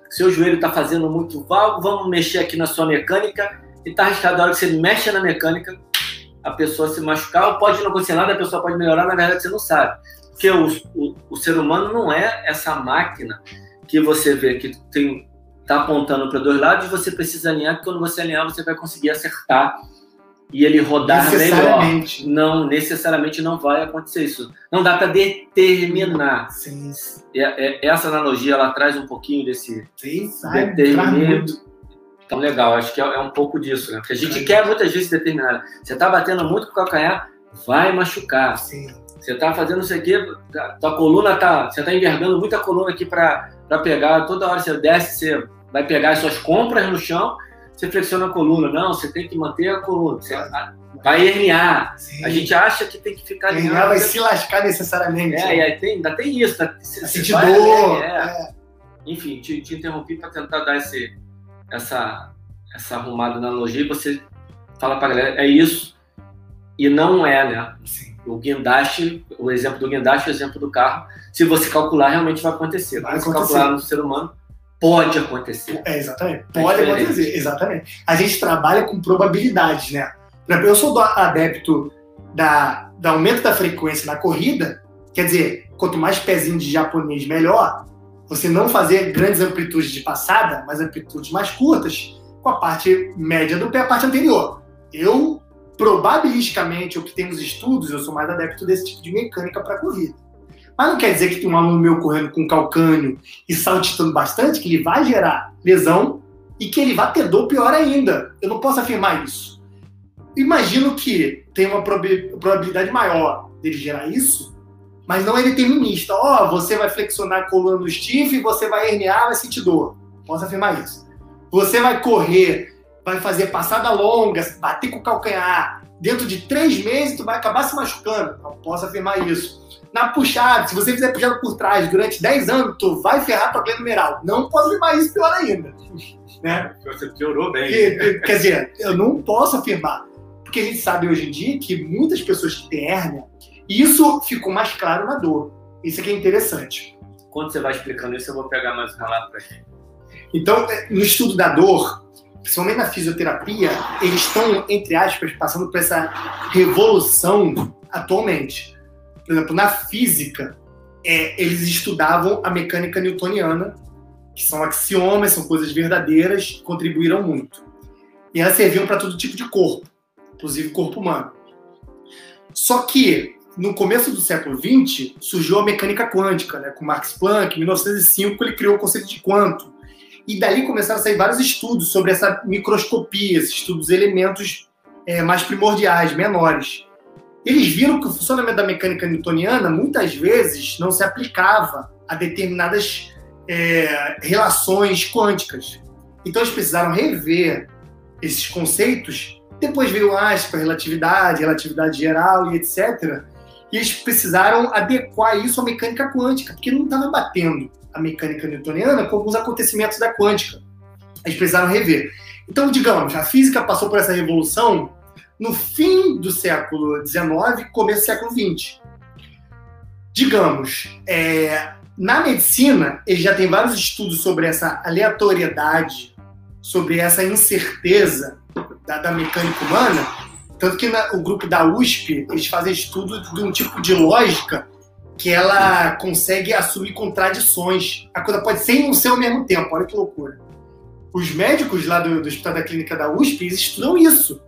S1: Seu joelho tá fazendo muito valgo, vamos mexer aqui na sua mecânica. e tá arriscado a hora que você mexe na mecânica, a pessoa se machucar, ou pode não acontecer nada, a pessoa pode melhorar, na verdade você não sabe. Porque o, o, o ser humano não é essa máquina que você vê que tem tá apontando para dois lados e você precisa alinhar, porque quando você alinhar, você vai conseguir acertar e ele rodar melhor. Não, necessariamente não vai acontecer isso. Não dá para determinar.
S2: Sim.
S1: É, é, essa analogia ela traz um pouquinho desse
S2: Sim,
S1: determinismo. Então, legal, acho que é, é, um pouco disso, né? Porque a gente quer muitas vezes determinar. Você está batendo muito com o calcanhar, vai machucar.
S2: Sim.
S1: Você está fazendo isso aqui, tua coluna tá. Você está envergando muita coluna aqui para pegar. Toda hora você desce, você vai pegar as suas compras no chão você flexiona a coluna. Não, você tem que manter a coluna. Você vai herniar. Sim. A gente acha que tem que ficar
S2: herniar. vai se lascar necessariamente.
S1: É, e aí tem, ainda tem isso. Tá,
S2: sentir dor.
S1: É. É. Enfim, te, te interrompi para tentar dar esse, essa, essa arrumada na analogia e você fala para galera, é isso. E não é, né?
S2: Sim.
S1: O guindaste, o exemplo do guindaste, o exemplo do carro, se você calcular, realmente vai acontecer.
S2: Vai
S1: se calcular no ser humano, pode acontecer.
S2: É, exatamente. É pode é acontecer, exatamente. A gente trabalha com probabilidades, né? Eu sou adepto da, da aumento da frequência na corrida, quer dizer, quanto mais pezinho de japonês, melhor. Você não fazer grandes amplitudes de passada, mas amplitudes mais curtas, com a parte média do pé, a parte anterior. Eu, probabilisticamente, o que temos estudos, eu sou mais adepto desse tipo de mecânica para corrida. Mas não quer dizer que tem um aluno meu correndo com calcânio e saltitando bastante, que ele vai gerar lesão e que ele vai ter dor pior ainda. Eu não posso afirmar isso. Imagino que tem uma probabilidade maior dele gerar isso, mas não é determinista. Ó, oh, você vai flexionar a coluna do stiff, você vai herniar, vai sentir dor. Posso afirmar isso. Você vai correr, vai fazer passada longa, bater com o calcanhar. Dentro de três meses, tu vai acabar se machucando. Não posso afirmar isso na puxada, se você fizer puxada por trás durante 10 anos, tu vai ferrar tua glândula numeral. Não posso afirmar isso pior ainda. Né?
S1: Você piorou bem.
S2: Que, quer dizer, eu não posso afirmar. Porque a gente sabe hoje em dia que muitas pessoas que têm hérnia, isso ficou mais claro na dor. Isso aqui é interessante.
S1: Quando você vai explicando isso, eu vou pegar mais um relato para gente.
S2: Então, no estudo da dor, principalmente na fisioterapia, eles estão, entre aspas, passando por essa revolução atualmente por exemplo, na física, é, eles estudavam a mecânica newtoniana, que são axiomas, são coisas verdadeiras, contribuíram muito. E elas serviam para todo tipo de corpo, inclusive corpo humano. Só que, no começo do século XX, surgiu a mecânica quântica, né, com Max Planck, em 1905 ele criou o conceito de quanto. E dali começaram a sair vários estudos sobre essa microscopia, estudos elementos é, mais primordiais, menores eles viram que o funcionamento da mecânica newtoniana muitas vezes não se aplicava a determinadas é, relações quânticas. Então eles precisaram rever esses conceitos. Depois veio Einstein, relatividade, relatividade geral e etc. E eles precisaram adequar isso à mecânica quântica, porque não estava batendo a mecânica newtoniana com alguns acontecimentos da quântica. Eles precisaram rever. Então, digamos, a física passou por essa revolução no fim do século XIX, começo do século XX. Digamos, é, na medicina, ele já tem vários estudos sobre essa aleatoriedade, sobre essa incerteza da, da mecânica humana, tanto que na, o grupo da USP, eles fazem estudo de um tipo de lógica que ela consegue assumir contradições. A coisa pode ser e não ser ao mesmo tempo, olha que loucura. Os médicos lá do, do Hospital da Clínica da USP, eles estudam isso.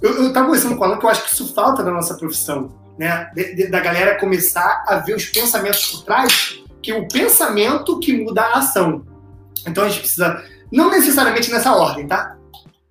S2: Eu, estava conversando com ela que eu acho que isso falta na nossa profissão, né? De, de, da galera começar a ver os pensamentos por trás, que é o pensamento que muda a ação. Então a gente precisa, não necessariamente nessa ordem, tá?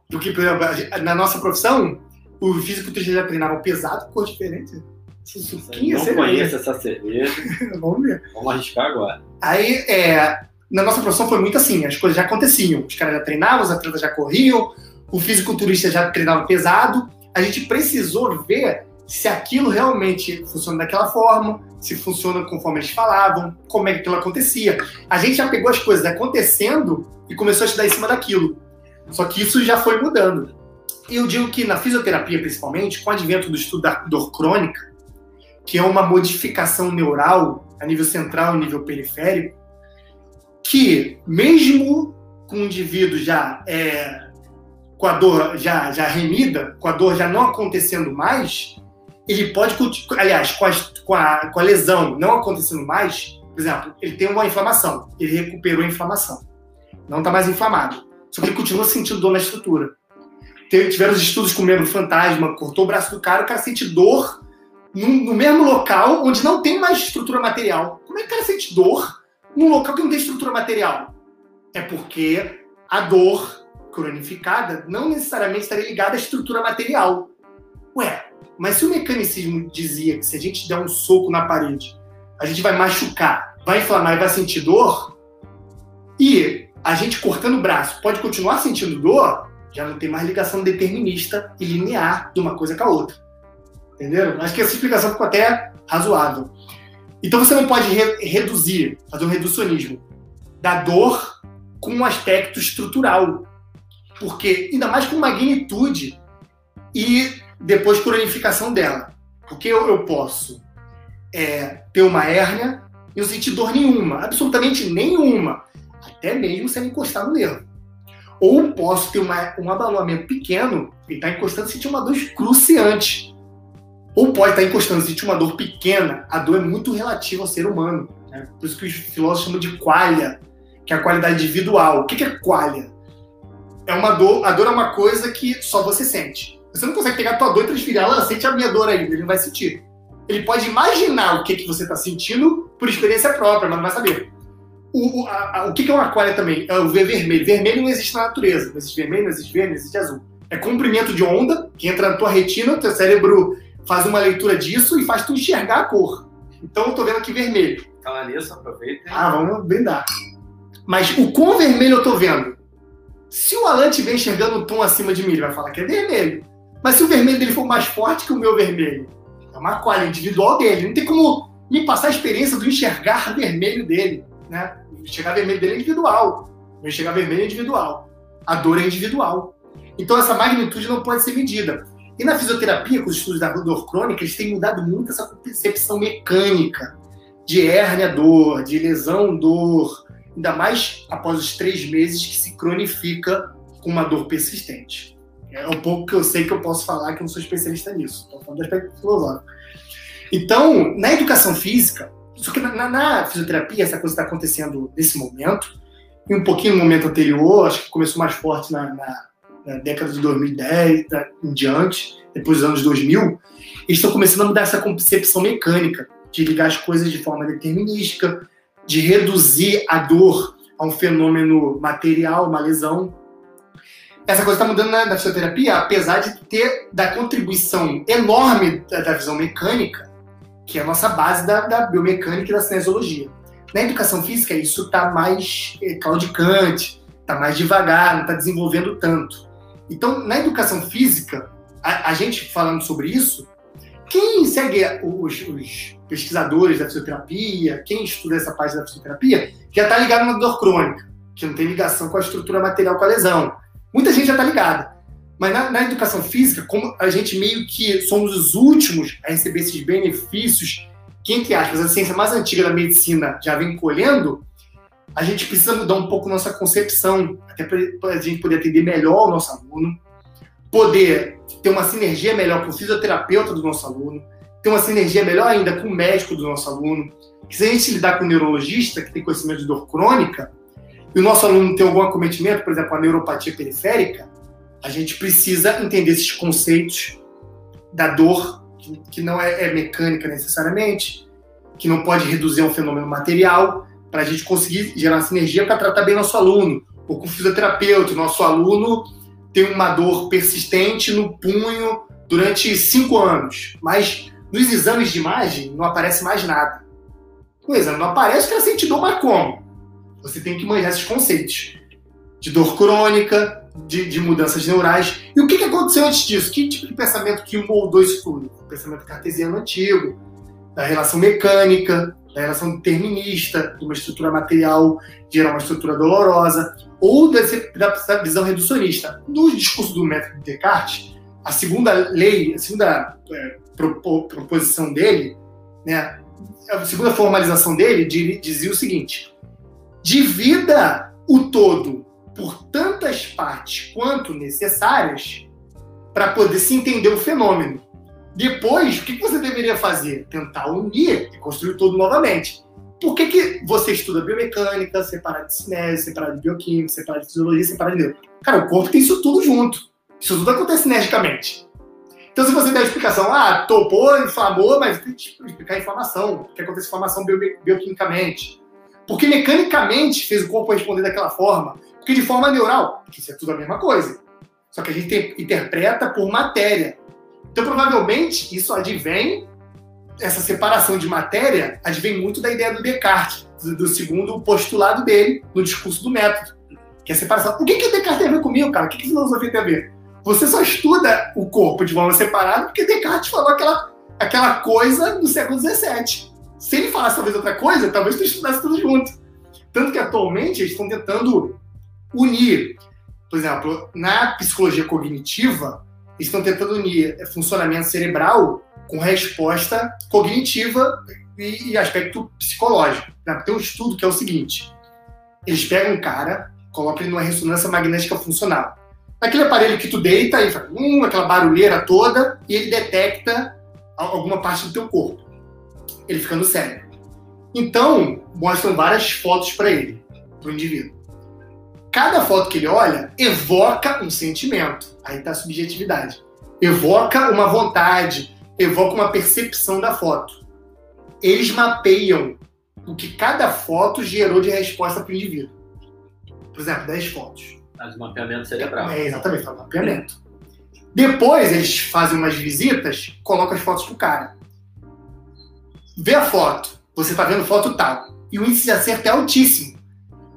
S2: Porque, por exemplo, na nossa profissão, o físico já treinaram pesado, cor diferente.
S1: Suquinha, não conheço essa cerveja.
S2: Vamos ver.
S1: Vamos arriscar agora.
S2: Aí, é, na nossa profissão foi muito assim, as coisas já aconteciam. Os caras já treinavam, os atletas já corriam, o fisiculturista já treinava pesado, a gente precisou ver se aquilo realmente funciona daquela forma, se funciona conforme eles falavam, como é que aquilo acontecia. A gente já pegou as coisas acontecendo e começou a estudar em cima daquilo. Só que isso já foi mudando. Eu digo que na fisioterapia, principalmente, com o advento do estudo da dor crônica, que é uma modificação neural a nível central e nível periférico, que mesmo com um indivíduo já é, com a dor já, já remida, com a dor já não acontecendo mais, ele pode, aliás, com a, com a, com a lesão não acontecendo mais, por exemplo, ele tem uma inflamação, ele recuperou a inflamação, não está mais inflamado, só que ele continua sentindo dor na estrutura. Tiveram os estudos com o membro fantasma, cortou o braço do cara, o cara sente dor no, no mesmo local onde não tem mais estrutura material. Como é que o cara sente dor num local que não tem estrutura material? É porque a dor cronificada não necessariamente estaria ligada à estrutura material. Ué, mas se o mecanicismo dizia que se a gente der um soco na parede, a gente vai machucar, vai inflamar e vai sentir dor, e a gente cortando o braço pode continuar sentindo dor, já não tem mais ligação determinista e linear de uma coisa com a outra. Entenderam? Acho que essa explicação ficou até razoável. Então você não pode re reduzir, fazer um reducionismo da dor com um aspecto estrutural. Porque, ainda mais com magnitude e depois cronificação dela. Porque eu, eu posso é, ter uma hérnia e não sentir dor nenhuma, absolutamente nenhuma, até mesmo se encostar no nervo. Ou posso ter uma, um abalonamento pequeno e estar tá encostando e sentir uma dor cruciante. Ou pode estar tá encostando e sentir uma dor pequena. A dor é muito relativa ao ser humano. Né? Por isso que os filósofos chamam de qualia, que é a qualidade individual. O que é qualia? É uma dor, a dor é uma coisa que só você sente. Você não consegue pegar a tua dor e transferir ela, sente a minha dor aí, ele não vai sentir. Ele pode imaginar o que, que você está sentindo por experiência própria, mas não vai saber. O, a, a, o que é uma aquária também? É o ver vermelho. Vermelho não existe na natureza. Não existe vermelho, não existe verde, não existe azul. É comprimento de onda que entra na tua retina, teu cérebro faz uma leitura disso e faz tu enxergar a cor. Então eu tô vendo aqui vermelho.
S1: Fala nisso, aproveita.
S2: Ah, vamos brindar. Mas o quão vermelho eu tô vendo? Se o Alan estiver enxergando um tom acima de mim, ele vai falar que é vermelho. Mas se o vermelho dele for mais forte que o meu vermelho, é uma qualidade individual dele. Não tem como me passar a experiência do enxergar vermelho dele né? Enxergar vermelho dele é individual. O enxergar vermelho é individual. A dor é individual. Então essa magnitude não pode ser medida. E na fisioterapia, com os estudos da dor crônica, eles têm mudado muito essa percepção mecânica de hérnia dor, de lesão dor, ainda mais após os três meses que se cronifica com uma dor persistente. É um pouco que eu sei que eu posso falar, que eu não sou especialista nisso. Estou falando do aspecto filosófico. Então, na educação física, só que na, na fisioterapia, essa coisa está acontecendo nesse momento, e um pouquinho no momento anterior, acho que começou mais forte na, na, na década de 2010 em diante, depois dos anos 2000, eles estão começando a mudar essa concepção mecânica, de ligar as coisas de forma determinística, de reduzir a dor a um fenômeno material, uma lesão. Essa coisa está mudando na, na, fisioterapia, apesar de ter da contribuição enorme da, da visão mecânica, que é a nossa base da, da biomecânica e da cinesiologia. Na educação física, isso está mais é, claudicante, está mais devagar, não está desenvolvendo tanto. Então, na educação física, a, a, gente falando sobre isso, quem segue os, os, pesquisadores da fisioterapia, quem estuda essa parte da fisioterapia, já está ligado na dor crônica, que não tem ligação com a estrutura material com a lesão. Muita gente já está ligada. Mas na, na, educação física, como a gente meio que somos os últimos a receber esses benefícios que, entre aspas, a ciência mais antiga da medicina já vem colhendo, a gente precisa mudar um pouco nossa concepção, até para a gente poder atender melhor o nosso aluno, poder ter uma sinergia melhor com o fisioterapeuta do nosso aluno, ter uma sinergia melhor ainda com o médico do nosso aluno. Que se a gente lidar com o neurologista, que tem conhecimento de dor crônica, e o nosso aluno tem algum acometimento, por exemplo, a neuropatia periférica, a gente precisa entender esses conceitos da dor, que não é, é mecânica necessariamente, que não pode reduzir a um fenômeno material, para a gente conseguir gerar sinergia para tratar bem nosso aluno. Ou com o fisioterapeuta, nosso aluno tem uma dor persistente no punho durante cinco anos, mas nos exames de imagem não aparece mais nada. No exame não aparece que ela sente dor, mas como? Você tem que manjar esses conceitos de dor crônica, de, de, mudanças neurais. E o que, que aconteceu antes disso? Que tipo de pensamento que moldou isso tudo? O pensamento cartesiano antigo, da relação mecânica, da relação determinista, de uma estrutura material gerar uma estrutura dolorosa, ou da, da visão reducionista. No discurso do método de Descartes, a segunda lei, a segunda é, proposição dele, né, a segunda formalização dele dizia o seguinte: divida o todo por tantas partes quanto necessárias para poder se entender o fenômeno. Depois, o que você deveria fazer? Tentar unir e construir tudo novamente. Por que, que você estuda biomecânica, separado de cinese, separado de bioquímica, separado de fisiologia, separado de? Cara, o corpo tem isso tudo junto. Isso tudo acontece sinergicamente. Então, se você der a explicação, ah, topou, inflamou, mas tem que explicar a inflamação, o que acontece inflamação bio, bioquimicamente. Porque mecanicamente fez o corpo responder daquela forma. Porque de forma neural, que isso é tudo a mesma coisa. Só que a gente interpreta por matéria. Então, provavelmente, isso advém, essa separação de matéria, advém muito da ideia do Descartes, do, do segundo postulado dele, no discurso do método, que é a separação. O que, que o Descartes tem a ver comigo, cara? O que, que filosofia tem a ver? Você só estuda o corpo de forma separada porque Descartes falou aquela, aquela coisa no século XVII. Se ele falasse talvez outra coisa, talvez tu estudasse tudo junto. Tanto que atualmente eles estão tentando unir, por exemplo, na psicologia cognitiva, eles estão tentando unir funcionamento cerebral com resposta cognitiva e, e aspecto psicológico. Tem um estudo que é o seguinte: eles pegam um cara, colocam ele numa ressonância magnética funcional. Naquele aparelho que tu deita e faz hum, aquela barulheira toda, e ele detecta alguma parte do teu corpo. Ele fica no cérebro. Então, mostram várias fotos para ele, para o indivíduo. Cada foto que ele olha evoca um sentimento. Aí está a subjetividade. Evoca uma vontade, evoca uma percepção da foto. Eles mapeiam o que cada foto gerou de resposta para o indivíduo. Por exemplo, 10 fotos.
S1: Faz um mapeamento cerebral.
S2: É, exatamente, faz um mapeamento. Depois eles fazem umas visitas, colocam as fotos pro cara. Vê a foto, você tá vendo foto tal. E o índice de acerto é altíssimo.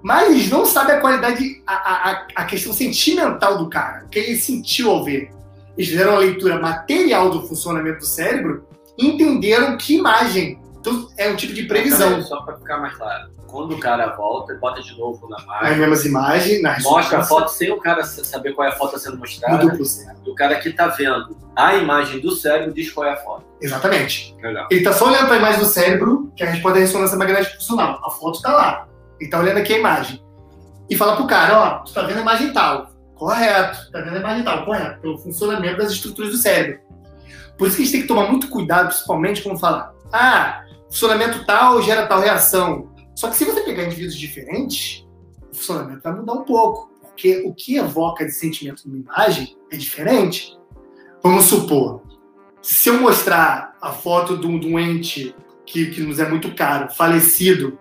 S2: Mas eles não sabem a qualidade, a, a, a questão sentimental do cara, o que ele sentiu ao ver. Eles fizeram uma leitura material do funcionamento do cérebro e entenderam que imagem. Então, é um tipo de previsão.
S1: Só para ficar mais claro quando o cara volta, bota de novo na máquina.
S2: As mesmas imagens,
S1: Mostra a foto sem o cara saber qual é a foto sendo mostrada. O cara que tá vendo a imagem do cérebro diz qual é a foto.
S2: Exatamente.
S1: Legal.
S2: Ele tá só olhando para a imagem do cérebro, que é a resposta da ressonância magnética funcional. A foto tá lá. Ele tá olhando aqui a imagem. E fala pro cara, ó, tu tá vendo a imagem tal. Correto. Tá vendo a imagem tal. Correto. Pelo funcionamento das estruturas do cérebro. Por isso que a gente tem que tomar muito cuidado, principalmente, quando falar, ah, funcionamento tal gera tal reação só que se você pegar indivíduos diferentes, o funcionamento vai mudar um pouco, porque o que evoca de sentimento numa imagem é diferente. Vamos supor, se eu mostrar a foto de um doente que, que nos é muito caro, falecido,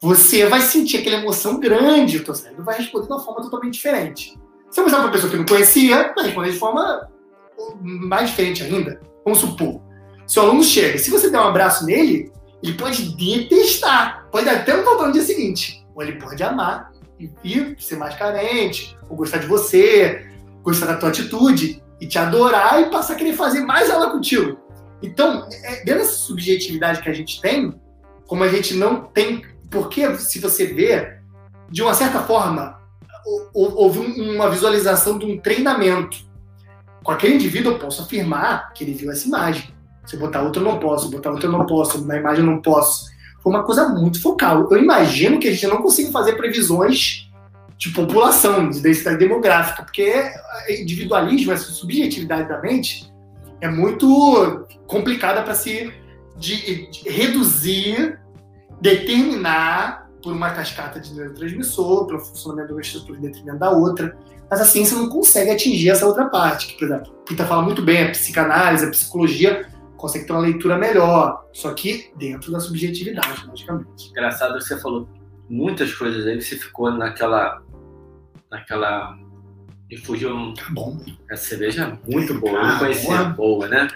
S2: você vai sentir aquela emoção grande, o teu cérebro vai responder de uma forma totalmente diferente. Se eu mostrar para uma pessoa que não conhecia, vai responder de forma mais diferente ainda. Vamos supor, se o aluno chega, se você der um abraço nele, ele pode detestar, pode até voltar no dia seguinte. Ou ele pode amar e, ser mais carente, ou gostar de você, gostar da tua atitude, e te adorar e passar a querer fazer mais ela contigo. Então, é, dentro dessa subjetividade que a gente tem, como a gente não tem. Porque, se você vê, de uma certa forma, houve uma visualização de um treinamento. Com aquele indivíduo, eu posso afirmar que ele viu essa imagem. Se eu botar outro, eu não posso. botar outro, eu não posso. Na imagem, eu não posso. Foi uma coisa muito focal. Eu imagino que a gente não consiga fazer previsões de população, de densidade demográfica, porque individualismo, essa subjetividade da mente, é muito complicada para se de, de reduzir, determinar por uma cascata de neurotransmissor, pelo funcionamento de uma estrutura em detrimento da outra. Mas a ciência não consegue atingir essa outra parte, que, por exemplo, Pita fala muito bem, a psicanálise, a psicologia consegue ter uma leitura melhor. Só que dentro da subjetividade, logicamente.
S1: Engraçado que você falou muitas coisas aí, você ficou naquela. naquela. E fugiu.
S2: Tá bom.
S1: Essa cerveja é muito boa, eu não conhecia boa, né?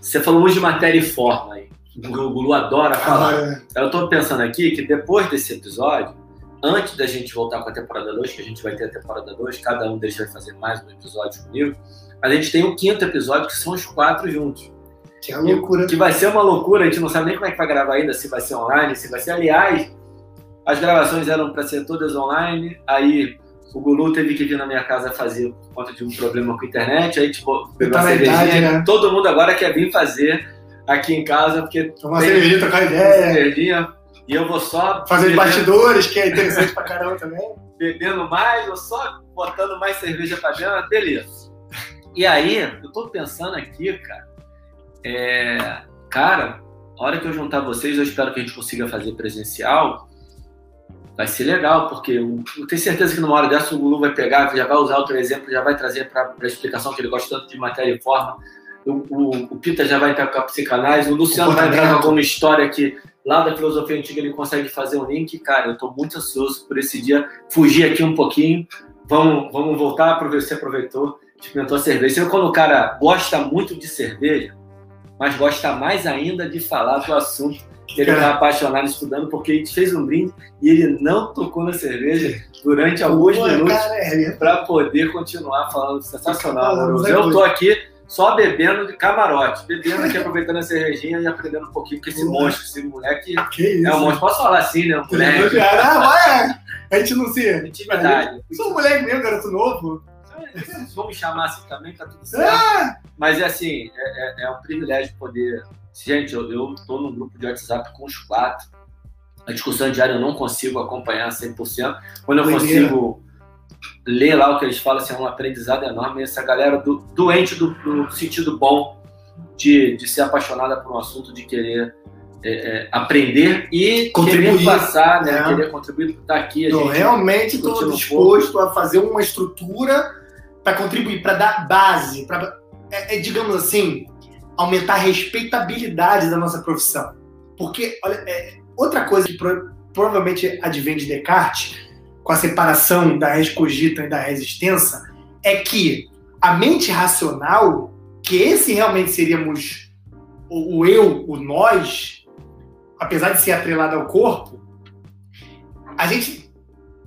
S1: Você falou muito de matéria e forma aí. O Gulu adora falar. Ah, é. Eu tô pensando aqui que depois desse episódio, antes da gente voltar com a temporada 2, que a gente vai ter a temporada 2, cada um deles vai fazer mais um episódio comigo, a gente tem o quinto episódio, que são os quatro juntos.
S2: Que é loucura.
S1: Que vai ser uma loucura, a gente não sabe nem como é que vai gravar ainda, se vai ser online, se vai ser. Aliás, as gravações eram para ser todas online, aí o Gulu teve que vir na minha casa fazer por conta de um problema com a internet, aí tipo, pegou a cervejinha. Né? Todo mundo agora quer vir fazer aqui em casa, porque.
S2: Tomar cervejinha, trocar ideia.
S1: Cervejinha, E eu vou só.
S2: Fazer
S1: bebendo-
S2: bastidores, que é interessante pra caramba também.
S1: bebendo mais ou só botando mais cerveja pra dentro, beleza. E aí, eu tô pensando aqui, cara, é, cara, a hora que eu juntar vocês, eu espero que a gente consiga fazer presencial. Vai ser legal, porque eu, eu tenho certeza que numa hora dessa o Lulu vai pegar, já vai usar outro exemplo, já vai trazer para a explicação que ele gosta tanto de matéria e forma. O, o, o Pita já vai entrar com a psicanálise, o Luciano vai entrar com alguma história que lá da filosofia antiga ele consegue fazer um link. Cara, eu estou muito ansioso por esse dia fugir aqui um pouquinho. Vamos, vamos voltar para ver se aproveitou, experimentou a cerveja. Sabe quando o cara gosta muito de cerveja, mas gosta mais ainda de falar do assunto que ele está apaixonado estudando, porque a gente fez um brinde e ele não tocou na cerveja durante alguns
S2: Pô,
S1: minutos
S2: cara, é,
S1: para poder continuar falando. Sensacional,
S2: né,
S1: Eu tô aqui só bebendo de camarote, bebendo aqui, aproveitando a cervejinha e aprendendo um pouquinho com esse monstro, esse moleque
S2: que isso.
S1: é um monstro. Posso falar assim, né? Um moleque.
S2: Ah, vai! A gente não se.
S1: Intimidade.
S2: Sou um moleque mesmo, garoto novo.
S1: Vamos chamar assim também, tá tudo certo.
S2: Ah,
S1: Mas é assim, é, é- é um privilégio poder. Gente, eu, eu tô num grupo de WhatsApp com os quatro. A discussão diária eu não consigo acompanhar 100%. Quando eu
S2: Doideira.
S1: consigo ler lá o que eles falam, assim, é um aprendizado enorme. Essa galera do, doente do, do sentido bom de, de ser apaixonada por um assunto, de querer é, é, aprender e
S2: Contribuir.
S1: querer passar, né?
S2: É.
S1: Querer contribuir por estar aqui.
S2: Eu realmente estou
S1: um
S2: disposto a fazer uma estrutura para contribuir, para dar base, para, é, é, digamos assim, aumentar a respeitabilidade da nossa profissão. Porque, olha, é, outra coisa que pro- provavelmente advém de Descartes, com a separação da res cogita e da res extensa, é que a mente racional, que esse realmente seríamos o, o eu, o nós, apesar de ser atrelado ao corpo, a gente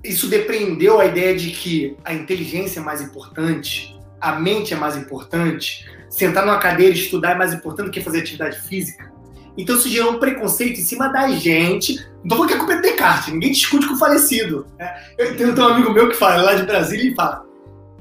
S2: isso depreendeu a ideia de que a inteligência é mais importante, a mente é mais importante, sentar numa cadeira e estudar é mais importante do que fazer atividade física. Então isso gerou um preconceito em cima da gente. Não tô falando que a culpa é do Descartes, ninguém discute com o falecido. né? Eu tenho, um amigo meu que fala, lá de Brasília, e fala.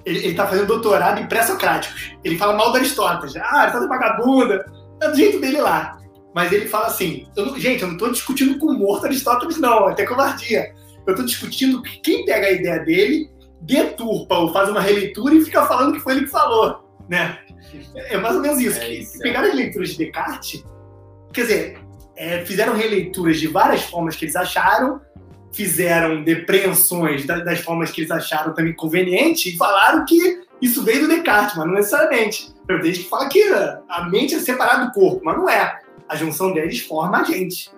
S2: Ele, ele tá fazendo doutorado em pré-socráticos. Ele fala mal do Aristóteles. Ah, Aristóteles é vagabunda. É do jeito dele lá. Mas ele fala assim: eu não- gente, eu não tô discutindo com o morto Aristóteles, não, é até covardia. Eu estou discutindo que quem pega a ideia dele, deturpa ou faz uma releitura e fica falando que foi ele que falou, né? É mais ou menos isso.
S1: É
S2: que
S1: isso, é.
S2: pegaram as leituras de Descartes, quer dizer, é, fizeram releituras de várias formas que eles acharam, fizeram depreensões da- das formas que eles acharam também conveniente e falaram que isso veio do Descartes, mas não necessariamente. Tem gente que fala que a mente é separada do corpo, mas não é. A junção deles forma a gente.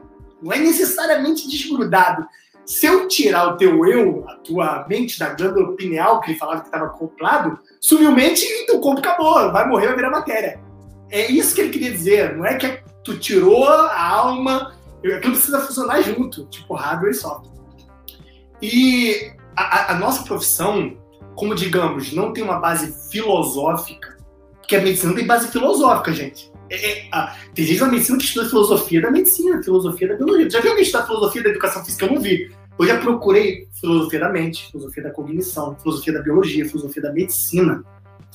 S2: Não é necessariamente desgrudado. Se eu tirar o teu eu, a tua mente da glândula pineal, que ele falava que estava acoplado, sumiu mente e teu corpo acabou, vai morrer, vai virar matéria. É isso que ele queria dizer. Não é que tu tirou a alma, aquilo precisa funcionar junto, tipo hardware e software. E a, a- nossa profissão, como digamos, não tem uma base filosófica, porque a medicina tem base filosófica, gente. É- é- a- tem gente na medicina que estuda filosofia da medicina, filosofia da biologia. Já viu alguém estudar filosofia da educação física? Eu não vi. Eu já procurei filosofia da mente, filosofia da cognição, filosofia da biologia, filosofia da medicina,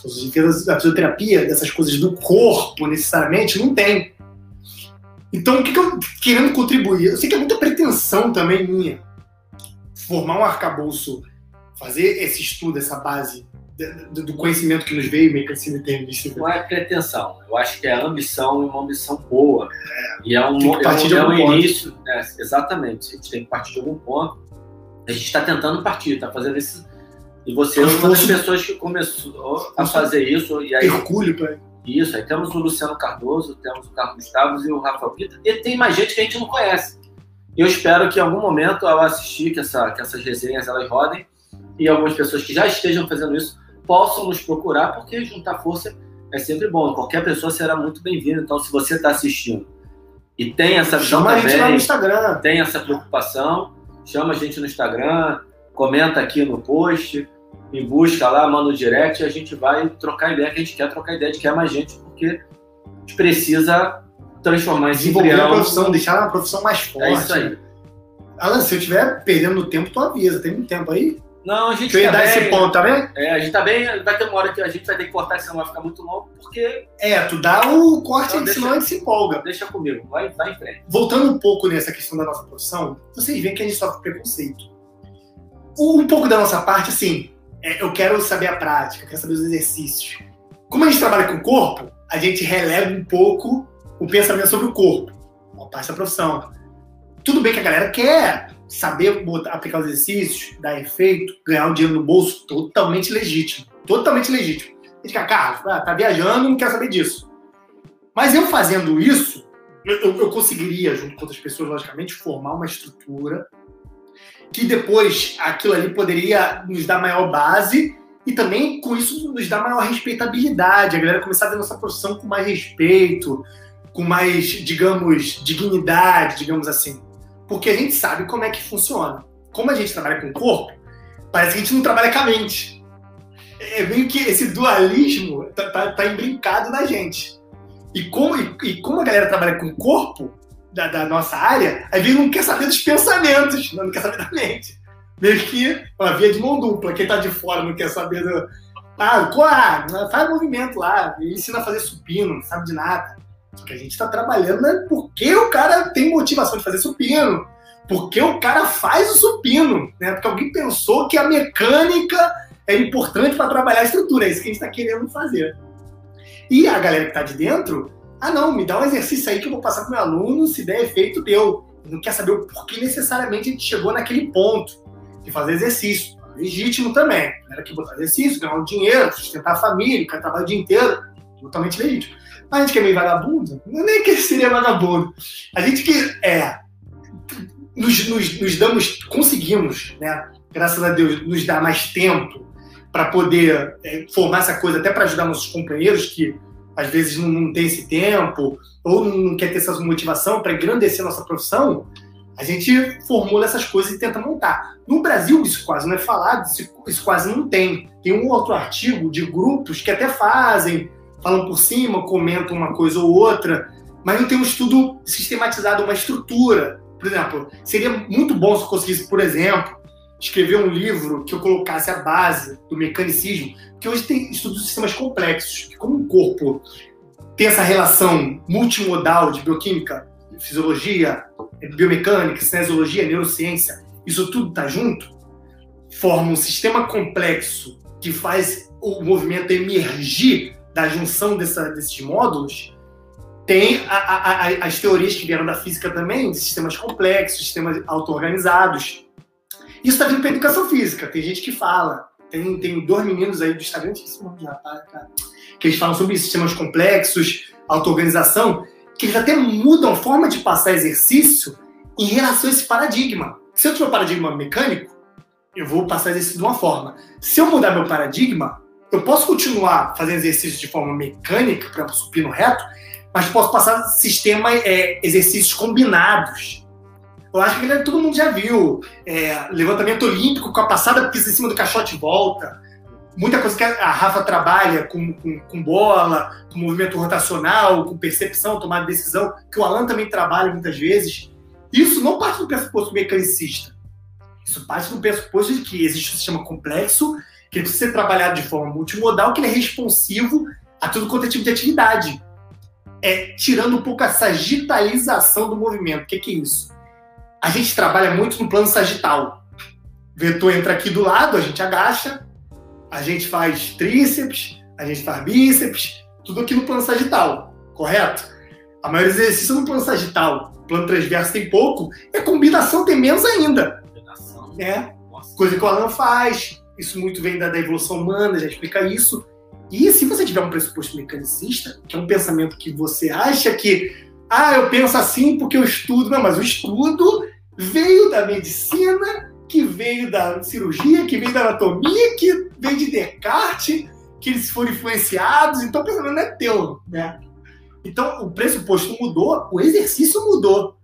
S2: filosofia da fisioterapia, dessas coisas do corpo, necessariamente, não tem. Então, o que, que eu querendo contribuir? Eu sei que é muita pretensão também minha formar um arcabouço, fazer esse estudo, essa base do conhecimento que nos veio, meio que assim, determinista.
S1: Não é pretensão, eu acho que é ambição e uma ambição boa. E é um,
S2: Tem que partir
S1: é
S2: de
S1: é um início, né, exatamente. A gente tem que partir de algum ponto. A gente está tentando partir, está fazendo isso. E você é
S2: Um
S1: uma das pessoas que começou a fazer isso. E aí,
S2: Hercúleo, pai.
S1: Isso, aí temos o Luciano Cardoso, temos o Carlos Gustavo e o Rafael Pita. E tem mais gente que a gente não conhece. Eu espero que em algum momento, ao assistir, que, essa, que essas resenhas elas rodem, e algumas pessoas que já estejam fazendo isso possam nos procurar, porque juntar força é sempre bom. Qualquer pessoa será muito bem-vinda. Então, se você está assistindo e tem essa visão
S2: Chama a gente lá no
S1: também,
S2: Instagram.
S1: tem essa preocupação, chama a gente no Instagram, comenta aqui no post, me busca lá, manda o direct e a gente vai trocar ideia, que a gente quer trocar ideia de que é mais gente, porque a gente precisa transformar esse
S2: Desenvolver a profissão, deixar uma profissão mais forte.
S1: É isso aí.
S2: Alan, se eu estiver perdendo tempo, tu avisa. Tem muito tempo aí?
S1: Não, a gente
S2: Eu ia
S1: tá
S2: dar
S1: bem.
S2: esse ponto, tá vendo?
S1: É, a gente tá bem. Vai ter uma hora que a gente vai ter que cortar, senão vai ficar muito longo, porque
S2: É, tu dá o corte,
S1: Então, deixa-
S2: senão a gente se empolga.
S1: deixa comigo, vai, vai em frente.
S2: Voltando um pouco nessa questão da nossa profissão, vocês veem que a gente sofre preconceito. Um pouco da nossa parte, assim, é, eu quero saber a prática, eu quero saber os exercícios. Como a gente trabalha com o corpo, a gente releva um pouco o pensamento sobre o corpo. Uma parte da profissão. Tudo bem que a galera quer saber botar- aplicar os exercícios, dar efeito, ganhar um dinheiro no bolso, totalmente legítimo. Totalmente legítimo. A gente fica, Carlos, ah, tá viajando, não quero saber disso. Mas eu fazendo isso, eu- eu conseguiria, junto com outras pessoas, logicamente, formar uma estrutura que depois aquilo ali poderia nos dar maior base e também com isso nos dar maior respeitabilidade. A galera começar a ver nossa profissão com mais respeito, com mais, digamos, dignidade, digamos assim. Porque a gente sabe como é que funciona. Como a gente trabalha com o corpo, parece que a gente não trabalha com a mente. É meio que esse dualismo tá, tá, tá imbrincado na gente. E como, e, e como a galera trabalha com o corpo da, da nossa área, às vezes não quer saber dos pensamentos, não, quer saber da mente. Meio que uma via de mão dupla. Quem tá de fora não quer saber do. Ah, ah, faz movimento lá, ele ensina a fazer supino, não sabe de nada. Só que a gente tá trabalhando né, porque o cara tem motivação de fazer supino. Porque o cara faz o supino, né? Porque alguém pensou que a mecânica é importante para trabalhar a estrutura. É isso que a gente está querendo fazer. E a galera que está de dentro, ah não, me dá um exercício aí que eu vou passar para meu aluno, se der efeito, deu. Não quer saber o porquê necessariamente a gente chegou naquele ponto de fazer exercício. Legítimo também. Era que botar exercício, ganhar um dinheiro, sustentar a família, ficar trabalho o dia inteiro. Totalmente legítimo. Mas a gente que é meio vagabundo, não é nem que seria vagabundo. A gente que é. Nos, nos, nos damos, conseguimos, né? Graças a Deus, nos dar mais tempo para poder é, formar essa coisa, até para ajudar nossos companheiros que às vezes não, não tem esse tempo ou não quer ter essa motivação para engrandecer nossa profissão, a gente formula essas coisas e tenta montar. No Brasil, isso quase não é falado, isso, quase não tem. Tem um outro artigo de grupos que até fazem, falam por cima, comentam uma coisa ou outra, mas não tem um estudo sistematizado, uma estrutura. Por exemplo, seria muito bom se conseguisse, por exemplo, escrever um livro que eu colocasse a base do mecanicismo, porque hoje tem estudos de sistemas complexos, que como o corpo tem essa relação multimodal de bioquímica, fisiologia, biomecânica, cinesiologia, neurociência, isso tudo está junto, forma um sistema complexo que faz o movimento emergir da junção dessa, desses módulos, tem a, a, a, as teorias que vieram da física também, de sistemas complexos, sistemas auto-organizados. Isso está vindo para a educação física. Tem gente que fala. Tem, tem dois meninos aí do Instagram, que eles falam sobre sistemas complexos, auto-organização, que eles até mudam a forma de passar exercício em relação a esse paradigma. Se eu tiver um paradigma mecânico, eu vou passar exercício de uma forma. Se eu mudar meu paradigma, eu posso continuar fazendo exercício de forma mecânica, para supino reto, mas posso passar sistema, é, exercícios combinados. Eu acho que todo mundo já viu. É, levantamento olímpico com a passada pisa em cima do caixote e volta. Muita coisa que a Rafa trabalha com, com, com, bola, com movimento rotacional, com percepção, tomada de decisão, que o Alan também trabalha muitas vezes. Isso não parte do pressuposto mecanicista. Isso parte do pressuposto de que existe um sistema complexo, que ele precisa ser trabalhado de forma multimodal, que ele é responsivo a todo quanto é tipo de atividade. É, tirando um pouco a sagitalização do movimento. O que, que é isso? A gente trabalha muito no plano sagital. O vetor entra aqui do lado, a gente agacha, a gente faz tríceps, a gente faz bíceps, tudo aqui no plano sagital, correto? A maioria dos exercícios no plano sagital. O plano transverso tem pouco, e a combinação tem menos ainda. É. Coisa que o Alan faz. Isso muito vem da, da evolução humana, já explica isso. E se você tiver um pressuposto mecanicista, que é um pensamento que você acha que, ah, eu penso assim porque eu estudo. Não, mas o estudo veio da medicina, que veio da cirurgia, que veio da anatomia, que veio de Descartes, que eles foram influenciados. Então o pensamento não é teu, né? Então o pressuposto mudou, o exercício mudou.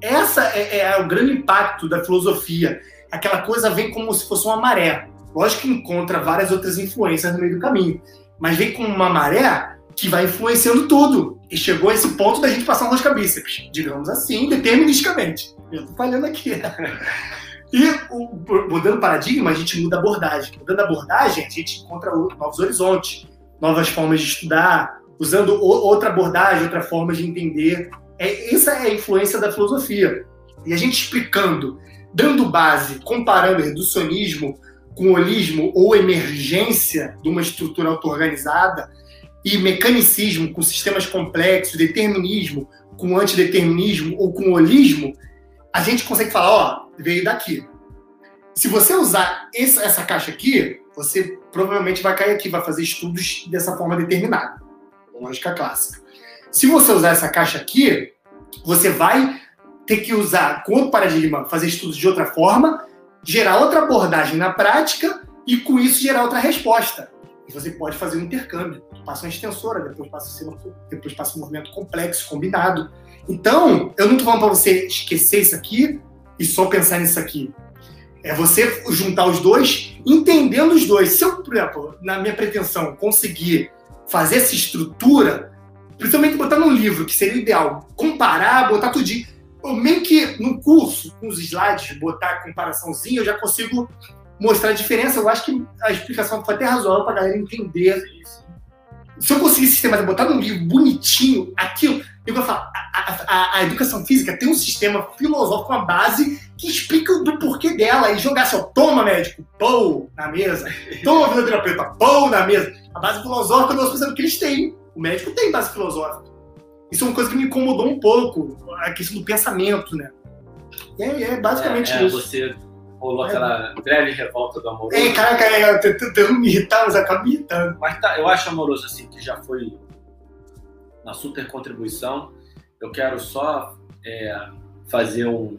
S2: Essa é, é o grande impacto da filosofia. Aquela coisa vem como se fosse uma maré. Lógico que encontra várias outras influências no meio do caminho mas vem com uma maré que vai influenciando tudo. E chegou esse ponto da gente passar um rosca bíceps, digamos assim, deterministicamente. Eu tô falhando aqui. E o, mudando paradigma, a gente muda a abordagem. Mudando a abordagem, a gente encontra novos horizontes, novas formas de estudar, usando outra abordagem, outra forma de entender. É, essa é a influência da filosofia. E a gente explicando, dando base, comparando reducionismo com holismo ou emergência de uma estrutura auto-organizada e mecanicismo com sistemas complexos, determinismo com antideterminismo ou com holismo, a gente consegue falar, ó, veio daqui. Se você usar essa, caixa aqui, você provavelmente vai cair aqui, vai fazer estudos dessa forma determinada. Lógica clássica. Se você usar essa caixa aqui, você vai ter que usar com outro paradigma, fazer estudos de outra forma, gerar outra abordagem na prática e com isso gerar outra resposta. E você pode fazer um intercâmbio. Passa uma extensora, depois passa, depois passa um movimento complexo, combinado. Então, eu não estou falando para você esquecer isso aqui e só pensar nisso aqui. É você juntar os dois, entendendo os dois. Se eu, por exemplo, na minha pretensão, conseguir fazer essa estrutura, principalmente botar num livro, que seria o ideal, comparar, botar tudo. Eu meio que no curso, com os slides, botar comparaçãozinha, eu já consigo mostrar a diferença. Eu acho que a explicação foi até razoável para a galera entender isso. Se eu conseguir sistematizar, botar num livro bonitinho, aquilo, eu vou falar, a, a, a, educação física tem um sistema filosófico, uma base que explica do porquê dela e jogar assim, ó, toma médico, pão na mesa, toma fisioterapeuta, pão na mesa. A base filosófica nós pensamos que eles têm. O médico tem base filosófica. Isso é uma coisa que me incomodou um pouco, a questão do pensamento, né? É, é basicamente é, é,
S1: isso. Você rolou aquela breve revolta do amoroso.
S2: É, caraca, é, eu tentando me irritar, mas acaba me irritando.
S1: Mas tá, eu acho amoroso assim, que já foi uma super contribuição. Eu quero só é, fazer um,